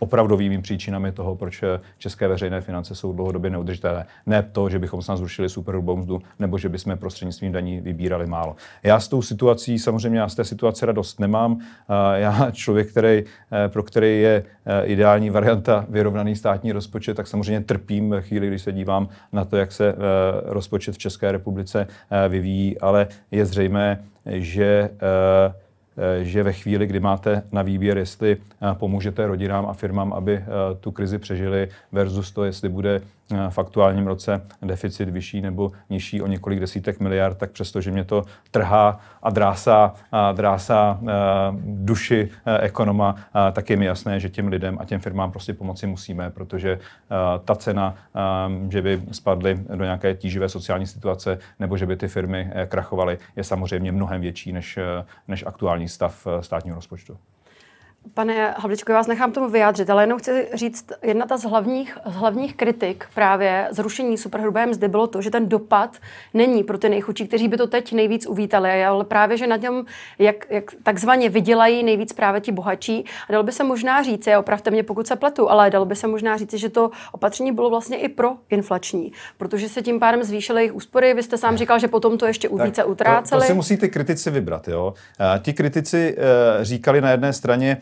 opravdovými příčinami toho, proč české veřejné finance jsou dlouhodobě neudržitelné. Ne to, že bychom snad zrušili superhrubou mzdu, nebo že bychom prostřednictvím daní vybírali málo. Já s tou situací, samozřejmě já z té situace radost nemám. Já člověk, který, eh, pro který je eh, ideální varianta vyrovnaný státní rozpočet, tak samozřejmě trpím ve chvíli, když se dívám na to, jak se eh, rozpočet v České republice vyvíjí, ale je zřejmé, že Eh, že ve chvíli, kdy máte na výběr, jestli eh, pomůžete rodinám a firmám, aby eh, tu krizi přežili, versus to, jestli bude v aktuálním roce deficit vyšší nebo nižší o několik desítek miliard, tak přestože mě to trhá a drásá, a drásá duši ekonoma, tak je mi jasné, že těm lidem a těm firmám prostě pomoci musíme, protože ta cena, že by spadly do nějaké tíživé sociální situace nebo že by ty firmy krachovaly, je samozřejmě mnohem větší než, než aktuální stav státního rozpočtu. Pane Havličko, já vás nechám tomu vyjádřit, ale jenom chci říct, jedna ta z hlavních, z hlavních kritik právě zrušení superhrubé mzdy bylo to, že ten dopad není pro ty nejchudší, kteří by to teď nejvíc uvítali, ale právě, že na něm, jak, jak takzvaně vydělají nejvíc právě ti bohatší. A dalo by se možná říct, je opravte mě, pokud se pletu, ale dalo by se možná říct, že to opatření bylo vlastně i pro inflační, protože se tím pádem zvýšily jejich úspory. Vy jste sám říkal, že potom to ještě více utráceli. To, to si musí ty kritici vybrat. Jo? Ti kritici uh, říkali na jedné straně,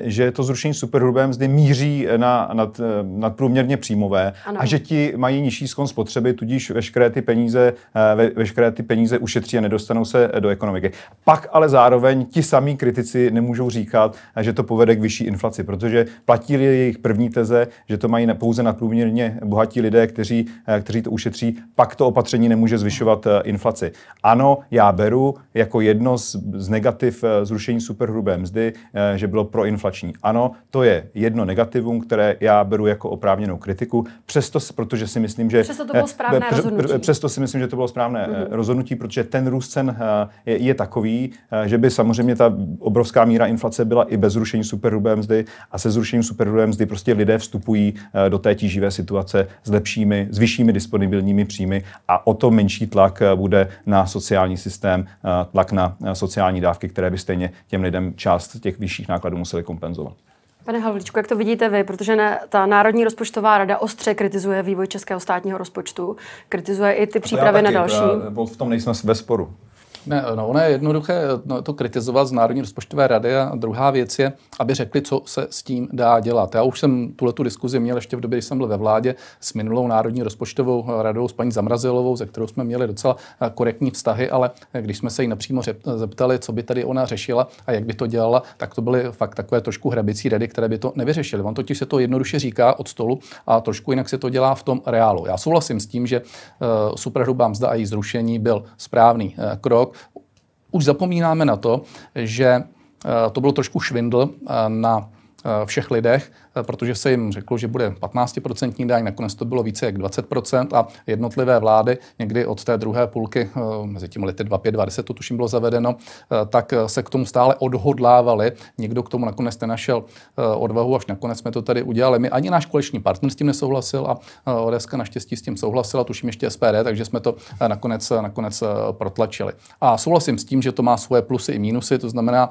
že to zrušení superhrubé mzdy míří na, nad, eh, nadprůměrně příjmové ano. a že ti mají nižší skon spotřeby, tudíž veškeré ty peníze, eh, ve, veškeré ty peníze ušetří a nedostanou se do ekonomiky. Pak ale zároveň ti samí kritici nemůžou říkat, že to povede k vyšší inflaci, protože platí jejich první teze, že to mají pouze nadprůměrně bohatí lidé, kteří, kteří to ušetří, pak to opatření nemůže zvyšovat inflaci. Ano, já beru jako jedno z, z negativ zrušení superhrubé mzdy, že bylo proinflační. Ano, to je jedno negativum, které já beru jako oprávněnou kritiku, přesto, protože si myslím, že... Přesto to bylo správné pře, rozhodnutí. Přesto si myslím, že to bylo správné mm-hmm. rozhodnutí, protože ten růst cen eh, je, je takový, eh, že by samozřejmě ta obrovská míra inflace byla i bez zrušení superhrubé mzdy a se zrušením superhrubé mzdy prostě lidé vstupují do té tíživé situace s lepšími, s vyššími disponibilními příjmy a o to menší tlak bude na sociální systém, tlak na sociální dávky, které by stejně těm lidem část těch vyšších nákladů museli kompenzovat. Pane Havličku, jak to vidíte vy? Protože ne, ta Národní rozpočtová rada ostře kritizuje vývoj českého státního rozpočtu, kritizuje i ty přípravy na další. V tom nejsme bez sporu. Ne, no, ono je jednoduché no, to kritizovat z Národní rozpočtové rady a druhá věc je, aby řekli, co se s tím dá dělat. Já už jsem tuhle tu diskuzi měl ještě v době, kdy jsem byl ve vládě s minulou Národní rozpočtovou radou s paní Zamrazilovou, ze kterou jsme měli docela korektní vztahy, ale když jsme se jí napřímo zeptali, co by tady ona řešila a jak by to dělala, tak to byly fakt takové trošku hrabicí rady, které by to nevyřešily. On totiž se to jednoduše říká od stolu a trošku jinak se to dělá v tom reálu. Já souhlasím s tím, že superhrubá mzda a její zrušení byl správný krok. Už zapomínáme na to, že eh, to byl trošku švindl eh, na eh, všech lidech, protože se jim řeklo, že bude 15% daň, nakonec to bylo více jak 20% a jednotlivé vlády někdy od té druhé půlky, eh, mezi tím lety 25, 20 to tuším bylo zavedeno, eh, tak se k tomu stále odhodlávali. Nikdo k tomu nakonec nenašel odvahu, až nakonec jsme to tady udělali. My ani náš koaliční partner s tím nesouhlasil a ODSK naštěstí s tím souhlasila, tuším ještě SPD, takže jsme to nakonec, nakonec protlačili. A souhlasím s tím, že to má svoje plusy i mínusy, to znamená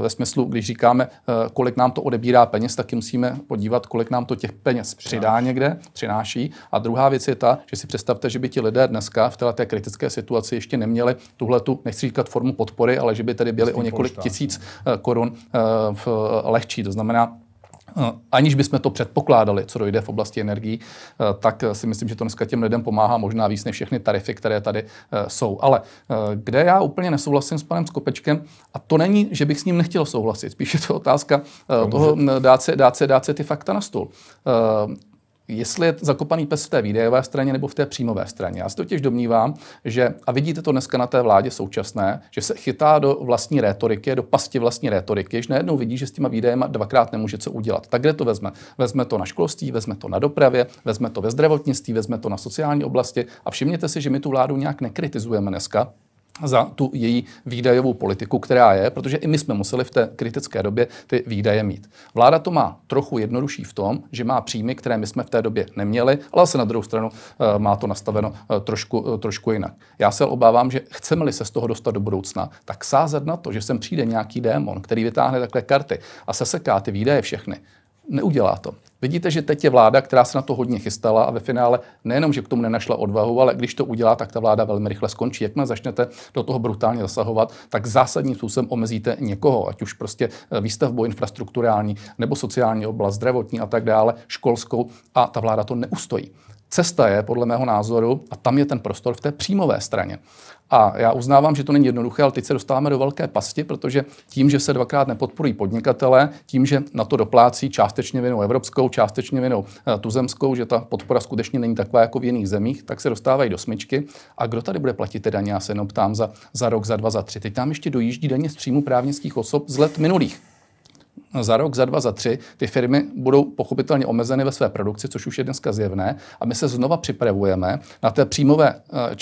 ve smyslu, když říkáme, kolik nám to odebírá peněz, taky musíme podívat, kolik nám to těch peněz přidá někde, přináší. A druhá věc je ta, že si představte, že by ti lidé dneska v této kritické situaci ještě neměli tuhle tu, nechci říkat formu podpory, ale že by tedy byli o několik tisíc eh, korun eh, v eh, lehčí. To znamená, aniž bychom to předpokládali, co dojde v oblasti energií, tak si myslím, že to dneska těm lidem pomáhá možná víc než všechny tarify, které tady jsou. Ale kde já úplně nesouhlasím s panem Skopečkem, a to není, že bych s ním nechtěl souhlasit, spíš je to otázka toho dát se, dát, se, dát se ty fakta na stůl jestli je zakopaný pes v té výdajové straně nebo v té příjmové straně. Já si totiž domnívám, že, a vidíte to dneska na té vládě současné, že se chytá do vlastní rétoriky, do pasti vlastní rétoriky, že najednou vidí, že s těma výdajema dvakrát nemůže co udělat. Tak kde to vezme? Vezme to na školství, vezme to na dopravě, vezme to ve zdravotnictví, vezme to na sociální oblasti a všimněte si, že my tu vládu nějak nekritizujeme dneska, za tu její výdajovou politiku, která je, protože i my jsme museli v té kritické době ty výdaje mít. Vláda to má trochu jednodušší v tom, že má příjmy, které my jsme v té době neměli, ale se na druhou stranu eh, má to nastaveno eh, trošku, eh, trošku jinak. Já se obávám, že chceme-li se z toho dostat do budoucna, tak sázet na to, že sem přijde nějaký démon, který vytáhne takhle karty a seseká ty výdaje všechny, neudělá to. Vidíte, že teď je vláda, která se na to hodně chystala a ve finále nejenom, že k tomu nenašla odvahu, ale když to udělá, tak ta vláda velmi rychle skončí. Jakmile začnete do toho brutálně zasahovat, tak zásadním způsobem omezíte někoho, ať už prostě eh, výstavbu infrastrukturální nebo sociální oblast, zdravotní a tak dále, školskou a ta vláda to neustojí. Cesta je, podle mého názoru, a tam je ten prostor v té příjmové straně. A já uznávám, že to není jednoduché, ale teď se dostáváme do velké pasti, protože tím, že se dvakrát nepodporují podnikatele, tím, že na to doplácí částečně vinou evropskou, částečně vinou eh, tuzemskou, že ta podpora skutečně není taková jako v jiných zemích, tak se dostávají do smyčky. A kdo tady bude platit ty daně? Já se jenom ptám za, za rok, za dva, za tři. Teď tam ještě dojíždí daně z příjmu právnických osob z let minulých za rok, za dva, za tři ty firmy budou pochopitelně omezeny ve své produkci, což už je dneska zjevné. A my se znova připravujeme na té příjmové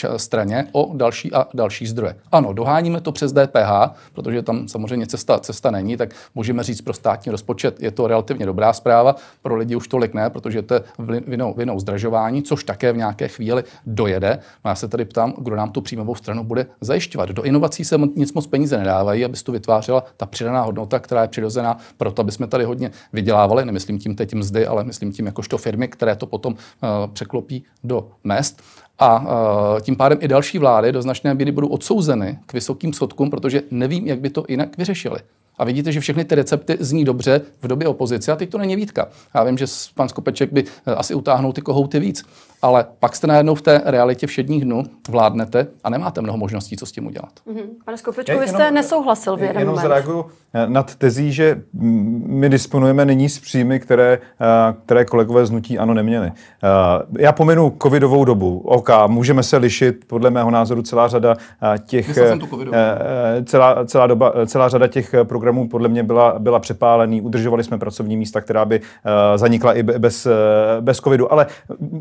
eh, straně o další a další zdroje. Ano, doháníme to přes DPH, protože tam samozřejmě cesta, cesta není, tak můžeme říct pro státní rozpočet, je to relativně dobrá zpráva, pro lidi už tolik ne, protože to je vinou, vinou zdražování, což také v nějaké chvíli dojede. No já se tady ptám, kdo nám tu příjmovou stranu bude zajišťovat. Do inovací se nic moc peníze nedávají, aby se tu vytvářela ta přidaná hodnota, která je přirozená proto, aby jsme tady hodně vydělávali, nemyslím tím teď mzdy, ale myslím tím jakožto firmy, které to potom uh, překlopí do mest. A uh, tím pádem i další vlády do značné míry budou odsouzeny k vysokým schodkům, protože nevím, jak by to jinak vyřešili. A vidíte, že všechny ty recepty zní dobře v době opozice a teď to není výtka. Já vím, že pan Skopeček by eh, asi utáhnul ty kohouty víc, ale pak jste najednou v té realitě všedních dnů vládnete a nemáte mnoho možností, co s tím udělat. Mm-hmm. Pane Skopečku, vy jste nesouhlasil v jeden jenom moment. zareaguju eh, nad tezí, že my disponujeme nyní s příjmy, které, eh, které kolegové z Nutí ano neměli. Já pominu covidovou dobu. OK, můžeme se lišit, podle mého názoru celá řada těch... Celá, celá, doba, celá řada těch programů programů podle mě byla, byla přepálený, udržovali jsme pracovní místa, která by uh, zanikla i bez, uh, bez covidu. Ale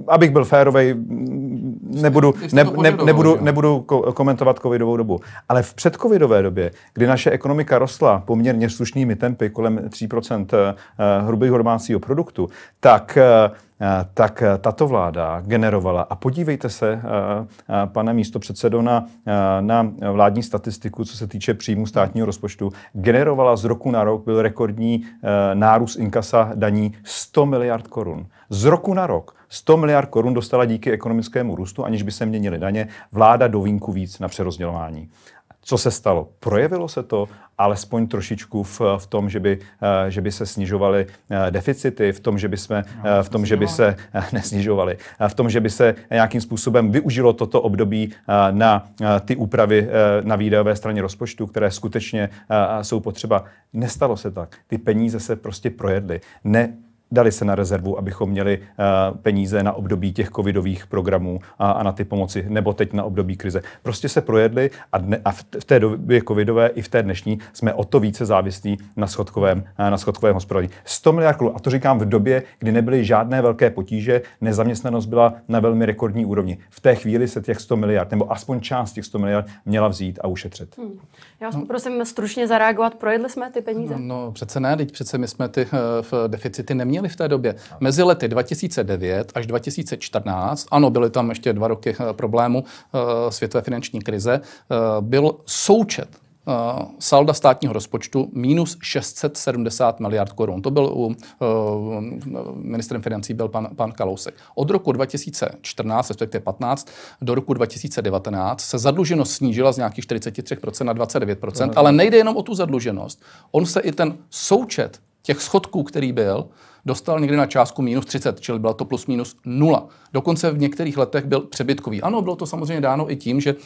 abych byl férovej, nebudu, ne, ne, nebudu, nebudu komentovat covidovou dobu. Ale v předcovidové době, kdy naše ekonomika rostla poměrně slušnými tempy kolem 3% eh, hrubého domácího produktu, tak tak tato vláda generovala, a podívejte se, pane místo předsedo, na, na vládní statistiku, co se týče příjmu státního rozpočtu, generovala z roku na rok, byl rekordní nárůst inkasa daní 100 miliard korun. Z roku na rok 100 miliard korun dostala díky ekonomickému růstu, aniž by se měnily daně, vláda do vínku víc na přerozdělování. Co se stalo? Projevilo se to alespoň trošičku v, v tom, že by, eh, že by se snižovaly eh, deficity, v tom, že by, jsme, no, v tom, že by se nesnižovaly, v tom, že by se nějakým způsobem využilo toto období na ty úpravy na výdajové straně rozpočtu, které skutečně jsou potřeba. Nestalo se tak. Ty peníze se prostě projedly. Ne, dali se na rezervu, abychom měli uh, peníze na období těch covidových programů a, a na ty pomoci, nebo teď na období krize. Prostě se projedli a, dne, a v, té době covidové i v té dnešní jsme o to více závislí na schodkovém, uh, na schodkovém hospodaření. 100 miliard korun, a to říkám v době, kdy nebyly žádné velké potíže, nezaměstnanost byla na velmi rekordní úrovni. V té chvíli se těch 100 miliard, nebo aspoň část těch 100 miliard měla vzít a ušetřit. Hmm. Já vás poprosím stručně zareagovat. Projedli jsme ty peníze? No, no přece ne, teď přece my jsme ty uh, v deficity neměli měli v té době. Mezi lety 2009 až 2014, ano, byly tam ještě dva roky eh, problému eh, světové finanční krize, eh, byl součet salda státního rozpočtu minus 670 miliard korun. To byl u uh, ministrem financí byl pan, pan Kalousek. Od roku 2014, respektive 15, do roku 2019 se zadluženost snížila z nějakých 43% na 29%, ale nejde jenom o tu zadluženost. On se i ten součet těch schodků, který byl, dostal někdy na částku minus 30, čili byla to plus minus nula. Dokonce v některých letech byl přebytkový. Ano, bylo to samozřejmě dáno i tím, že uh,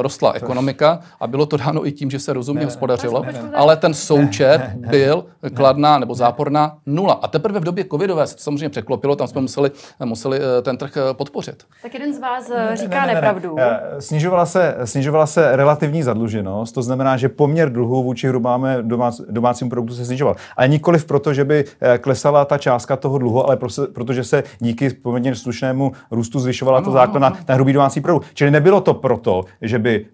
rostla ekonomika a bylo to dáno i tím, že se rozumně ne, hospodařilo, ne, ne, ale ten součet ne, ne, byl ne, kladná nebo záporná nula. A teprve v době covidové se to samozřejmě překlopilo, tam jsme museli, museli eh, ten trh eh, podpořit. Tak jeden z vás říká ne, ne, ne, nepravdu. Ne. Snižovala, se, snižovala se relativní zadluženost, to znamená, že poměr dluhu vůči hrubáme domác, domácímu produktu se snižoval. Ale nikoliv proto, že by klesala ta částka toho dluhu, ale protože se díky poměrně slušnému růstu zvyšovala to základna na hrubý domácí produkt. Čili nebylo to proto, že by uh,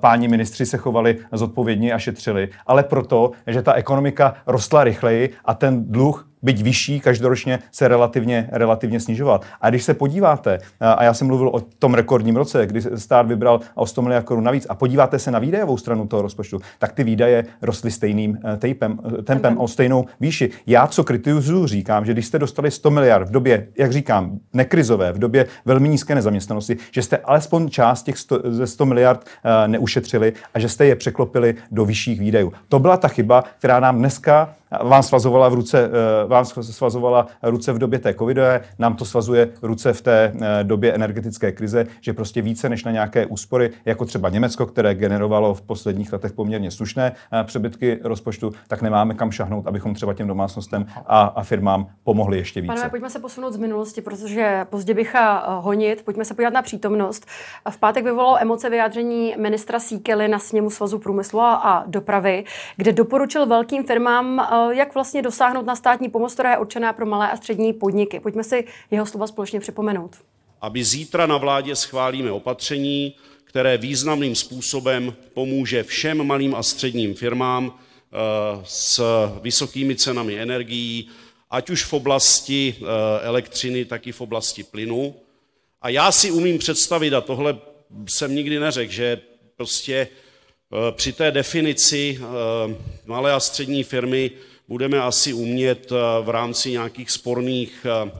páni ministři se chovali zodpovědně a šetřili, ale proto, že ta ekonomika rostla rychleji a ten dluh byť vyšší, každoročně se relativně, relativně snižoval. A když se podíváte, a já jsem mluvil o tom rekordním roce, kdy stát vybral o 100 miliard korun navíc, a podíváte se na výdajovou stranu toho rozpočtu, tak ty výdaje rostly stejným eh, tejpem, eh, tempem o stejnou výši. Já, co kritizuju, říkám, že když jste dostali 100 miliard v době, jak říkám, nekrizové, v době velmi nízké nezaměstnanosti, že jste alespoň část těch 100, ze 100 miliard neušetřili a že jste je překlopili do vyšších výdajů. To byla ta chyba, která nám dneska vám svazovala v ruce, eh, vám svazovala ruce v době té covidové, nám to svazuje ruce v té eh, době energetické krize, že prostě více než na nějaké úspory, jako třeba Německo, které generovalo v posledních letech poměrně slušné eh, přebytky rozpočtu, tak nemáme kam šahnout, abychom třeba těm domácnostem a, a firmám pomohli ještě více. Pane, pojďme se posunout z minulosti, protože pozdě bych honit. Pojďme se podívat na přítomnost. V pátek vyvolalo emoce vyjádření ministra Síkely na sněmu Svazu průmyslu a dopravy, kde doporučil velkým firmám jak vlastně dosáhnout na státní pomoc, která je určená pro malé a střední podniky. Pojďme si jeho slova společně připomenout. Aby zítra na vládě schválíme opatření, které významným způsobem pomůže všem malým a středním firmám eh, s vysokými cenami energií, ať už v oblasti eh, elektřiny, tak i v oblasti plynu. A já si umím představit, a tohle jsem nikdy neřekl, že prostě eh, při té definici malé a střední firmy budeme asi umět eh, v rámci nějakých sporných, eh,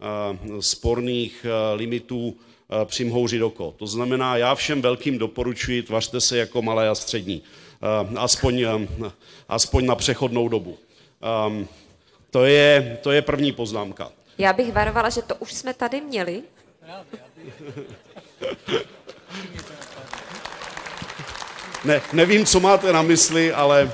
eh, sporných limitů přimhouřit oko. To znamená, já všem velkým doporučuji, tvařte se jako malé a střední. Aspoň, aspoň na přechodnou dobu. Ehm, to je, to je první poznámka. Já bych varovala, že to už jsme tady měli. Ne, nevím, co máte na mysli, ale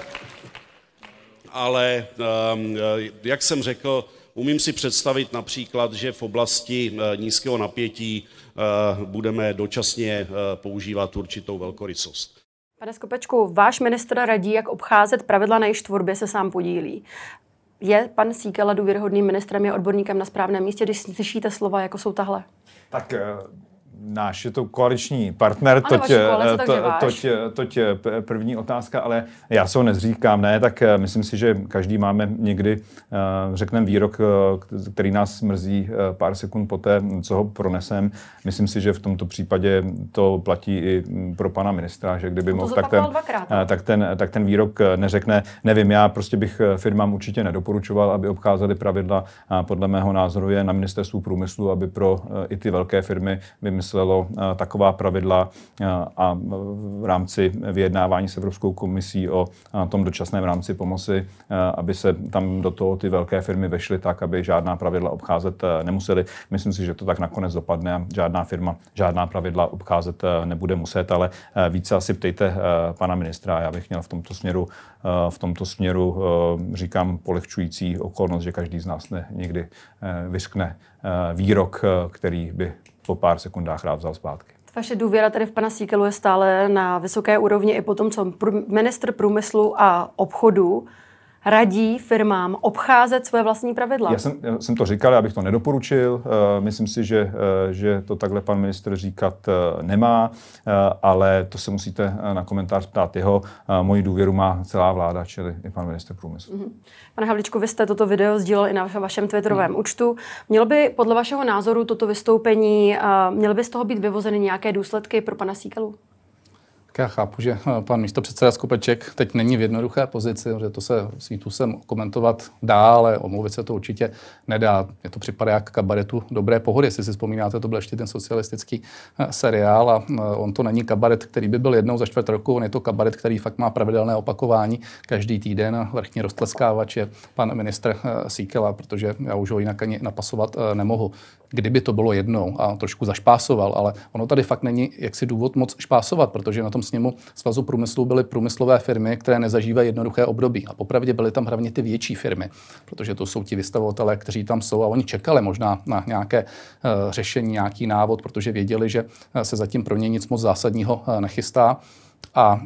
ale ehm, jak jsem řekl, umím si představit například, že v oblasti eh, nízkého napětí eh, budeme dočasně eh, používat určitou velkorysost. Pane Skopečku, váš ministr radí, jak obcházet pravidla, na jejich tvorbě se sám podílí. Je pan Síkela důvěryhodným ministrem, je odborníkem na správném místě, když slyšíte slova, jako jsou tahle? Tak náš je to koaliční partner, Ano, toť, koalice, takže to, toť, toť p- první otázka, ale já se ho nezříkám, ne, tak eh, myslím si, že každý máme někdy, eh, řekneme výrok, eh, který nás mrzí eh, pár sekund poté, co ho pronesem. Myslím si, že v tomto případě to platí i mm, pro pana ministra, že kdyby mohl, tak ten, dvakrát, no. eh, tak, ten, tak ten výrok eh, neřekne. Nevím, já prostě bych eh, firmám určitě nedoporučoval, aby obcházeli pravidla. Podle mého názoru je na ministerstvu průmyslu, aby pro eh, i ty velké firmy vymyslelo eh, taková pravidla eh, a v rámci vyjednávání s Evropskou komisí o eh, tom dočasném rámci pomoci, aby se tam do toho ty velké firmy vešly tak, aby žádná pravidla obcházet nemuseli. Myslím si, že to tak nakonec dopadne a žádná firma žádná pravidla obcházet nebude muset, ale více asi ptejte pana ministra. Já bych měl v tomto směru, v tomto směru eh, říkám polehčující okolnost, že každý z nás ne, někdy eh, vyskne eh, výrok, který by po pár sekundách rád vzal zpátky. Vaše důvěra tady v pana Síkelu je stále na vysoké úrovni i po tom, co ministr průmyslu a obchodu radí firmám obcházet své vlastní pravidla. Já jsem, já jsem to říkal, já bych to nedoporučil. Eh, Myslím si, že, eh, že to takhle pan ministr říkat eh, nemá, ale to se musíte na komentář ptát jeho. Eh, Moji důvěru má celá vláda, čili i pan ministr průmyslu. Pane Havličku, vy jste toto video sdílel i na vašem- Twitterovém účtu. Mělo by podle vašeho názoru toto vystoupení, měly by z toho být vyvozeny nějaké důsledky pro pana Síkelu? Já chápu, že eh, pan místopředseda Skopeček teď není v jednoduché pozici, že to se svítusem komentovat dá, ale omluvit se to určitě nedá. Mně to připadá jak kabaretu dobré pohody. Jestli si vzpomínáte, to byl ještě ten socialistický eh, seriál a eh, on to není kabaret, který by byl jednou za čtvrt roku, on je to kabaret, který fakt má pravidelné opakování každý týden. Vrchní roztleskávač je pan ministr Síkela, protože já už ho jinak ani napasovat nemohu. Kdyby to bylo jednou a trošku zašpásoval, ale ono tady fakt není jaksi důvod moc špásovat, protože na tom sněmu Svazu průmyslu byly průmyslové firmy, které nezažívají jednoduché období. A popravdě byly tam hlavně ty větší firmy, protože to jsou ti vystavovatelé, kteří tam jsou a oni čekali možná na nějaké uh, řešení, nějaký návod, protože věděli, že eh, se zatím pro ně nic moc zásadního uh, nechystá. A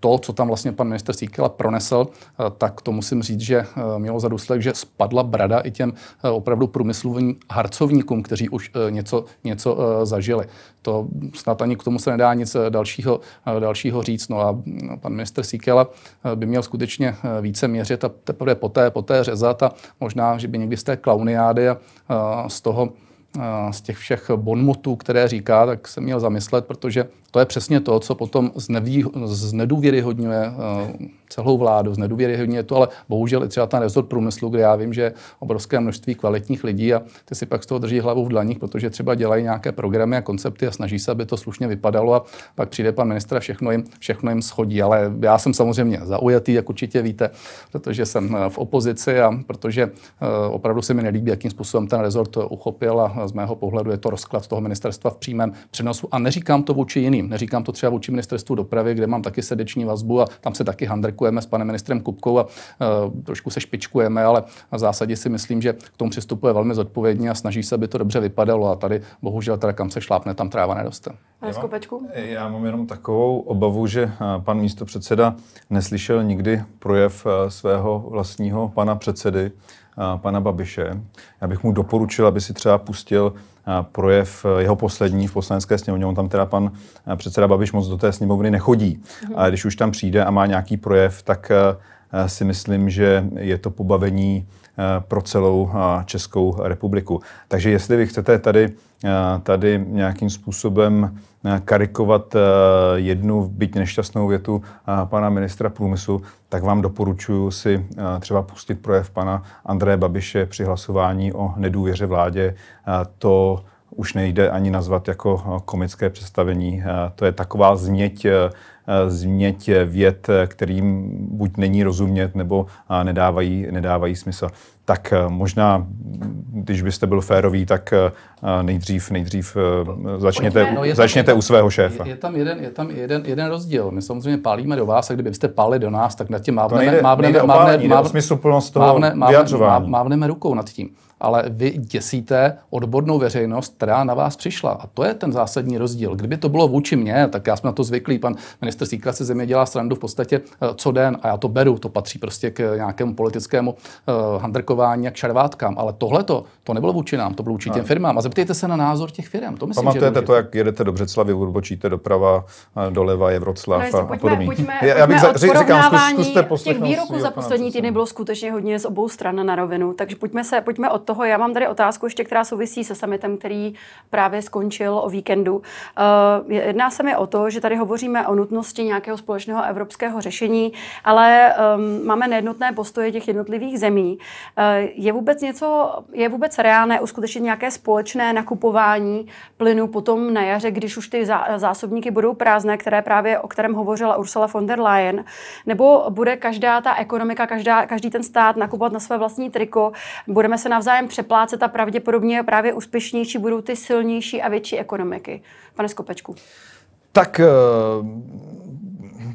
to, co tam vlastně pan minister Síkela pronesl, eh, tak to musím říct, že eh, mělo za důsledek, že spadla brada i těm eh, opravdu průmyslovým harcovníkům, kteří už něco, něco zažili. To snad ani k tomu se nedá nic dalšího, dalšího říct. No a mm, pan minister Síkela by měl skutečně více měřit a teprve poté, poté řezat a možná, že by někdy z té klauniády a z toho z těch všech bonmotů, které říká, tak se měl zamyslet, protože to je přesně to, co potom znedůvěryhodňuje eh, celou vládu, znedůvěryhodňuje to, ale bohužel i třeba ten rezort průmyslu, kde já vím, že je obrovské množství kvalitních lidí a ty si pak z toho drží hlavu v dlaních, protože třeba dělají nějaké programy a koncepty a snaží se, aby to slušně vypadalo a pak přijde pan ministr a všechno jim, všechno jim schodí. Ale já jsem samozřejmě zaujatý, jak určitě víte, protože jsem eh, v opozici a protože eh, opravdu se mi nelíbí, jakým způsobem ten rezort uchopil a z mého pohledu je to rozklad toho ministerstva v přímém přenosu. A neříkám to vůči jiným, neříkám to třeba vůči ministerstvu dopravy, kde mám taky srdeční vazbu a tam se taky handrkujeme s panem ministrem Kupkou a uh, trošku se špičkujeme, ale v zásadě si myslím, že k tomu přistupuje velmi zodpovědně a snaží se, aby to dobře vypadalo a tady bohužel teda kam se šlápne, tam tráva neroste. Pane Skopečku? Já mám jenom takovou obavu, že eh, pan místopředseda neslyšel nikdy projev svého vlastního pana předsedy, pana Babiše. Já bych mu doporučil, aby si třeba pustil projev eh, jeho poslední v poslanecké sněmovně. On tam teda pan eh, předseda Babiš moc do té sněmovny nechodí. Ale když už tam přijde a má nějaký projev, tak eh, si myslím, že je to pobavení pro celou eh, Českou republiku. Takže jestli vy chcete tady, eh, tady nějakým způsobem eh, karikovat eh, jednu byť nešťastnou větu eh, pana ministra průmyslu, tak vám doporučuji si eh, třeba pustit projev pana Andreje Babiše při hlasování o nedůvěře vládě. Eh, To už nejde ani nazvat jako eh, komické představení. Eh, To je taková změť, eh, změť věd, eh, kterým buď není rozumět, nebo eh, nedávají, nedávají smysl. Tak eh, možná, když byste byl férový, tak eh, nejdřív, nejdřív eh, začněte. No, začněte tam- u svého šéfa. Je, je tam, jeden, je tam jeden, jeden rozdíl. My samozřejmě pálíme do vás a kdybyste pálili do nás, tak nad tím To mávneme, nejde, mávneme, nejde o mávne, pálení, jde o mávne, smysluplnost toho mávne, mávne, vyjadřování. mávneme rukou nad tím. Ale vy děsíte odbornou veřejnost, která na vás přišla. A to je ten zásadní rozdíl. Kdyby to bylo vůči mně, tak já jsem na to zvyklý. Pan ministr ministr Síkra si země dělá srandu v podstatě co den a já to beru, to patří prostě k nějakému politickému handrkování a k šarvátkám, ale tohle to nebylo vůči nám, to bylo vůči těm firmám. A zeptejte se na názor těch firm. To myslím, Pamatujete to, jak jedete do Břeclavy, odbočíte doprava, doleva je Vroclav no, a, pojďme, podobně. Pojďme, já, já bych pojďme za, říkám, zkus, zkuste těch výroků za poslední týdny bylo skutečně hodně z obou stran na rovinu, takže pojďme se, pojďme od toho. Já mám tady otázku ještě, která souvisí se summitem, který právě skončil o víkendu. Uh, jedná se mi o to, že tady hovoříme o nutnosti nějakého společného evropského řešení, ale um, máme nejednotné postoje těch jednotlivých zemí. Uh, je vůbec něco, je vůbec reálné uskutečnit nějaké společné nakupování plynu potom na jaře, když už ty zásobníky budou prázdné, které právě o kterém hovořila Ursula von der Leyen, nebo bude každá ta ekonomika, každá, každý ten stát nakupovat na své vlastní triko, budeme se navzájem přeplácet a pravděpodobně právě úspěšnější budou ty silnější a větší ekonomiky. Pane Skopečku. Tak eh,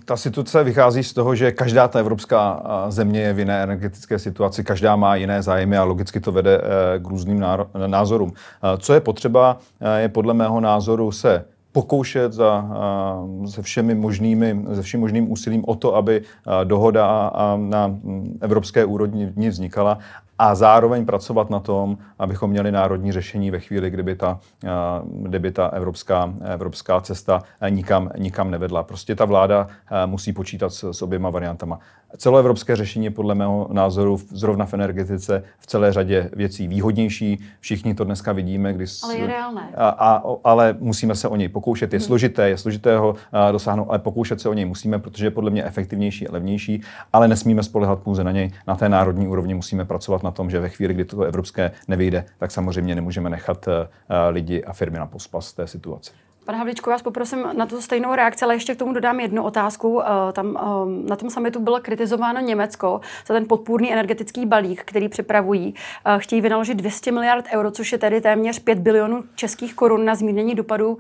ta situace vychází z toho, že každá ta evropská země je v jiné energetické situaci, každá má jiné zájmy a logicky to vede eh, k různým názorům. Co je potřeba, eh, je podle mého názoru se pokoušet za, se všemi možnými, se vším možným úsilím o to, aby dohoda na evropské úrovni vznikala a zároveň pracovat na tom, abychom měli národní řešení ve chvíli, kdyby ta, kdyby ta evropská, evropská cesta nikam, nikam nevedla. Prostě ta vláda musí počítat s, s oběma variantama. Celoevropské řešení je podle mého názoru zrovna v energetice v celé řadě věcí výhodnější. Všichni to dneska vidíme. Když, ale je reálné. A, a, ale musíme se o něj pokoušet. Je hmm. složité, je složité ho dosáhnout, ale pokoušet se o něj musíme, protože je podle mě efektivnější a levnější, ale nesmíme spolehat pouze na něj. Na té národní úrovni musíme pracovat na tom, že ve chvíli, kdy to evropské nevyjde, tak samozřejmě nemůžeme nechat lidi a firmy na pospas té situace. Pane Havličku, vás poprosím na tu stejnou reakci, ale ještě k tomu dodám jednu otázku. Eh, tam eh, na tom samitu bylo kritizováno Německo za ten podpůrný energetický balík, který připravují. Eh, chtějí vynaložit 200 miliard euro, což je tedy téměř 5 bilionů českých korun na zmírnění dopadů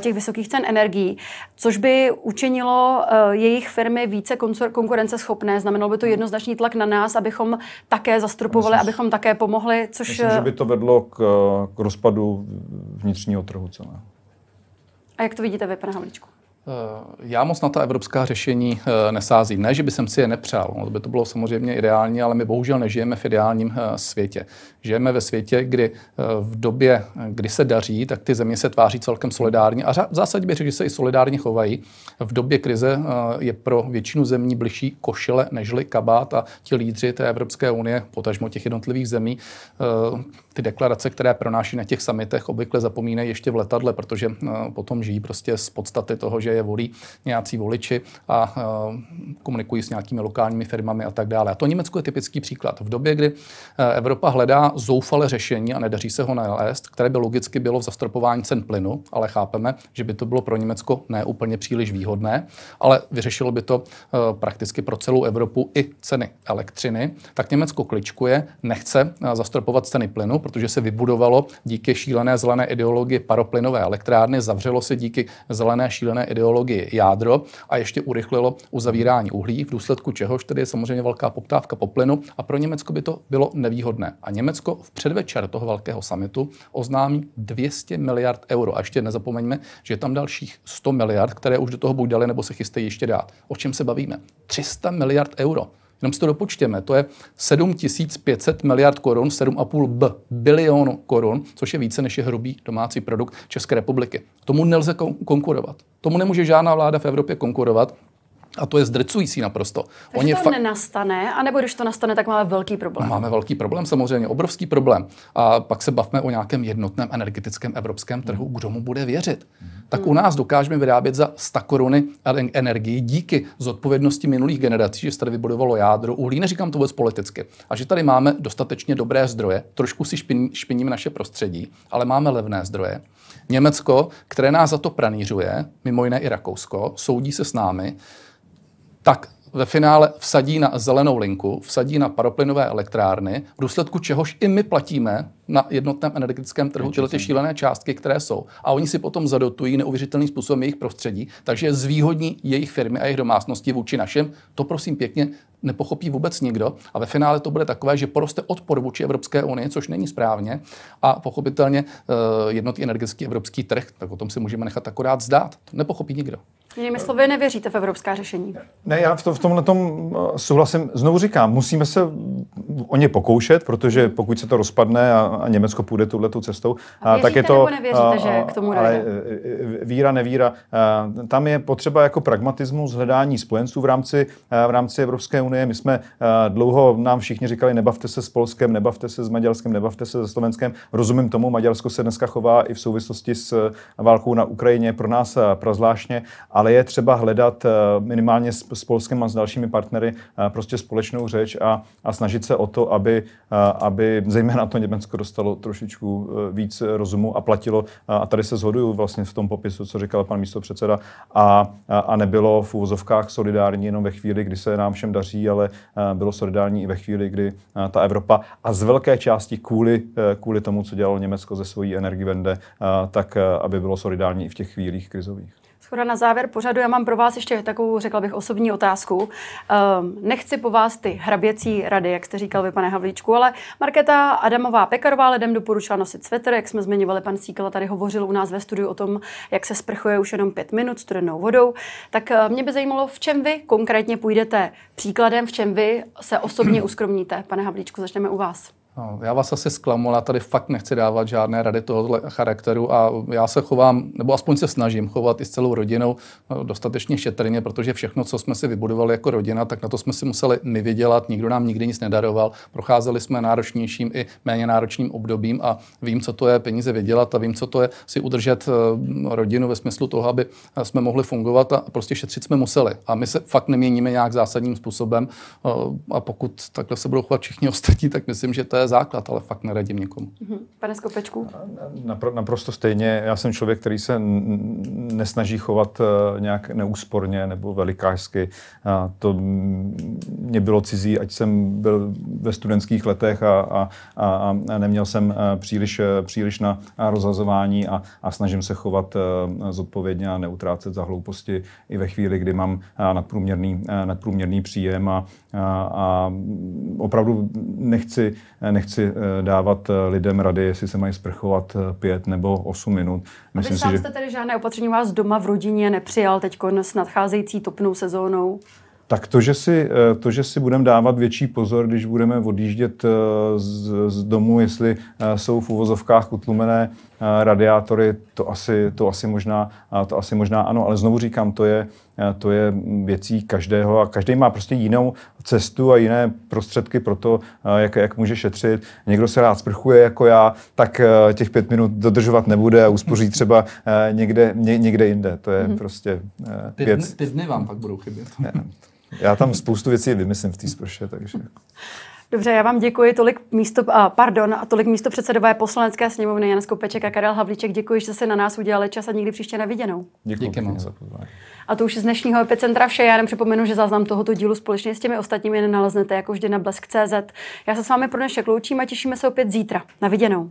těch vysokých cen energií, což by učinilo jejich firmy více konkurenceschopné. Znamenalo by to jednoznačný tlak na nás, abychom také zastropovali, myslím, abychom také pomohli, což... Myslím, že by to vedlo k, k rozpadu vnitřního trhu celého. A jak to vidíte vy, pane Havlíčku? Eh, já moc na ta evropská řešení eh, nesázím. Ne, že by jsem si je nepřál, no, by to bylo samozřejmě ideální, ale my bohužel nežijeme v ideálním eh, světě. Žijeme ve světě, kdy v době, kdy se daří, tak ty země se tváří celkem solidárně a v zásadě bych řekl, že se i solidárně chovají. V době krize je pro většinu zemí bližší košile nežli kabát a ti lídři té Evropské unie, potažmo těch jednotlivých zemí, ty deklarace, které pronáší na těch samitech, obvykle zapomínají ještě v letadle, protože potom žijí prostě z podstaty toho, že je volí nějací voliči a komunikují s nějakými lokálními firmami a tak dále. A to Německo je typický příklad. V době, kdy e, Evropa hledá zoufale řešení a nedaří se ho nalézt, které by logicky bylo v zastropování cen plynu, ale chápeme, že by to bylo pro Německo neúplně příliš výhodné, ale vyřešilo by to e, prakticky pro celou Evropu i ceny elektřiny, tak Německo kličkuje, nechce zastropovat ceny plynu, protože se vybudovalo díky šílené zelené ideologii paroplynové elektrárny, zavřelo se díky zelené šílené ideologii ideologii jádro a ještě urychlilo uzavírání uhlí, v důsledku čehož tedy je samozřejmě velká poptávka po plynu a pro Německo by to bylo nevýhodné. A Německo v předvečer toho velkého samitu oznámí 200 miliard euro. A ještě nezapomeňme, že je tam dalších 100 miliard, které už do toho buď dali, nebo se chystají ještě dát. O čem se bavíme? 300 miliard euro. Jenom si to dopočtěme, to je 7500 miliard korun, 7,5 b bilionu korun, což je více než je hrubý domácí produkt České republiky. Tomu nelze konkurovat. Tomu nemůže žádná vláda v Evropě konkurovat. A to je zdrcující naprosto. Takže Oni to fa- nenastane, anebo když to nastane, tak máme velký problém. Máme velký problém, samozřejmě, obrovský problém. A pak se bavme o nějakém jednotném energetickém evropském trhu, kdo mu bude věřit. Hmm. Tak u nás dokážeme vyrábět za 100 koruny energii díky zodpovědnosti minulých generací, že se tady vybudovalo jádro uhlí, neříkám to vůbec politicky, a že tady máme dostatečně dobré zdroje, trošku si špin, špiníme naše prostředí, ale máme levné zdroje. Německo, které nás za to pranířuje, mimo jiné i Rakousko, soudí se s námi, tak ve finále vsadí na zelenou linku, vsadí na paroplynové elektrárny, v důsledku čehož i my platíme na jednotném energetickém trhu tyhle ty šílené částky, které jsou. A oni si potom zadotují neuvěřitelným způsobem jejich prostředí, takže zvýhodní jejich firmy a jejich domácnosti vůči našim. To prosím pěkně nepochopí vůbec nikdo. A ve finále to bude takové, že poroste odpor vůči Evropské unii, což není správně. A pochopitelně eh, jednotný energetický evropský trh, tak o tom si můžeme nechat akorát zdát. To nepochopí nikdo. Jinými slovy, nevěříte v evropská řešení? Ne, já v, to, v tomhle tom eh, souhlasím. Znovu říkám, musíme se o ně pokoušet, protože pokud se to rozpadne a, a Německo půjde tuhle tu cestou, a tak je to. Nebo nevěříte, a, že k tomu ale Ale eh, víra, nevíra. A, tam je potřeba jako pragmatismus, hledání spojenců v rámci, v rámci Evropské unie. My jsme dlouho nám všichni říkali, nebavte se s Polskem, nebavte se s Maďarskem, nebavte se se Slovenskem. Rozumím tomu, Maďarsko se dneska chová i v souvislosti s válkou na Ukrajině pro nás prazvláštně, ale je třeba hledat minimálně s, s Polskem a s dalšími partnery prostě společnou řeč a, a snažit se o to, aby, aby zejména to Německo dostalo trošičku víc rozumu a platilo. A tady se shoduju vlastně v tom popisu, co říkal pan místo předseda, a, a nebylo v úvozovkách solidární jenom ve chvíli, kdy se nám všem daří, ale bylo solidární i ve chvíli, kdy ta Evropa a z velké části kvůli, kvůli tomu, co dělalo Německo ze svojí energivende, tak aby bylo solidární i v těch chvílích krizových. Schoda na závěr pořadu, já mám pro vás ještě takovou, řekla bych, osobní otázku. Um, nechci po vás ty hraběcí rady, jak jste říkal vy, pane Havlíčku, ale Markéta Adamová Pekarová lidem doporučila nosit svetr, jak jsme zmiňovali, pan Síkala tady hovořil u nás ve studiu o tom, jak se sprchuje už jenom pět minut studenou vodou. Tak uh, mě by zajímalo, v čem vy konkrétně půjdete příkladem, v čem vy se osobně uskromníte. Pane Havlíčku, začneme u vás. No, já vás asi zklamu, ale tady fakt nechci dávat žádné rady tohoto charakteru a já se chovám, nebo aspoň se snažím chovat i s celou rodinou no, dostatečně šetrně, protože všechno, co jsme si vybudovali jako rodina, tak na to jsme si museli my vydělat, nikdo nám nikdy nic nedaroval. Procházeli jsme náročnějším i méně náročným obdobím a vím, co to je peníze vydělat a vím, co to je si udržet eh, rodinu ve smyslu toho, aby jsme mohli fungovat a prostě šetřit jsme museli. A my se fakt neměníme nějak zásadním způsobem eh, a pokud takhle se budou chovat všichni ostatní, tak myslím, že to je je základ, ale fakt neradím někomu. Mhm. Pane Skopečku? Napr- naprosto stejně. Já jsem člověk, který se nesnaží chovat uh, nějak neúsporně nebo velikářsky. Uh, to mě bylo cizí, ať jsem byl ve studentských letech a, a, a, a neměl jsem uh, příliš, příliš na rozhazování a, a snažím se chovat zodpovědně a neutrácet za hlouposti i ve chvíli, kdy mám nadprůměrný, nadprůměrný příjem a, a, a opravdu nechci nechci eh, dávat eh, lidem rady, jestli se mají sprchovat eh, pět nebo osm minut. Myslím A vy sám si, že... jste tedy žádné opatření vás doma v rodině nepřijal teď s nadcházející topnou sezónou? Tak to, že si, to, že si budeme dávat větší pozor, když budeme odjíždět z, z domu, jestli jsou v uvozovkách utlumené radiátory, to asi, to asi, možná, to asi možná ano, ale znovu říkám, to je, to je věcí každého a každý má prostě jinou cestu a jiné prostředky pro to, jak, jak může šetřit. Někdo se rád sprchuje jako já, tak těch pět minut dodržovat nebude a uspoří třeba někde, ně, někde jinde. To je mm-hmm. prostě věc. Ty, ty dny vám pak budou chybět. Já tam spoustu věcí vymyslím v té sprše, takže... Dobře, já vám děkuji. Tolik místo, a pardon, a tolik místo předsedové poslanecké sněmovny Jan Skopeček a Karel Havlíček. Děkuji, že se na nás udělali čas a nikdy příště neviděnou. Děkuji, Díky moc za pozvání. A to už z dnešního epicentra vše. Já jenom připomenu, že záznam tohoto dílu společně s těmi ostatními naleznete jako vždy na blesk.cz. Já se s vámi pro dnešek loučím a těšíme se opět zítra. Na viděnou.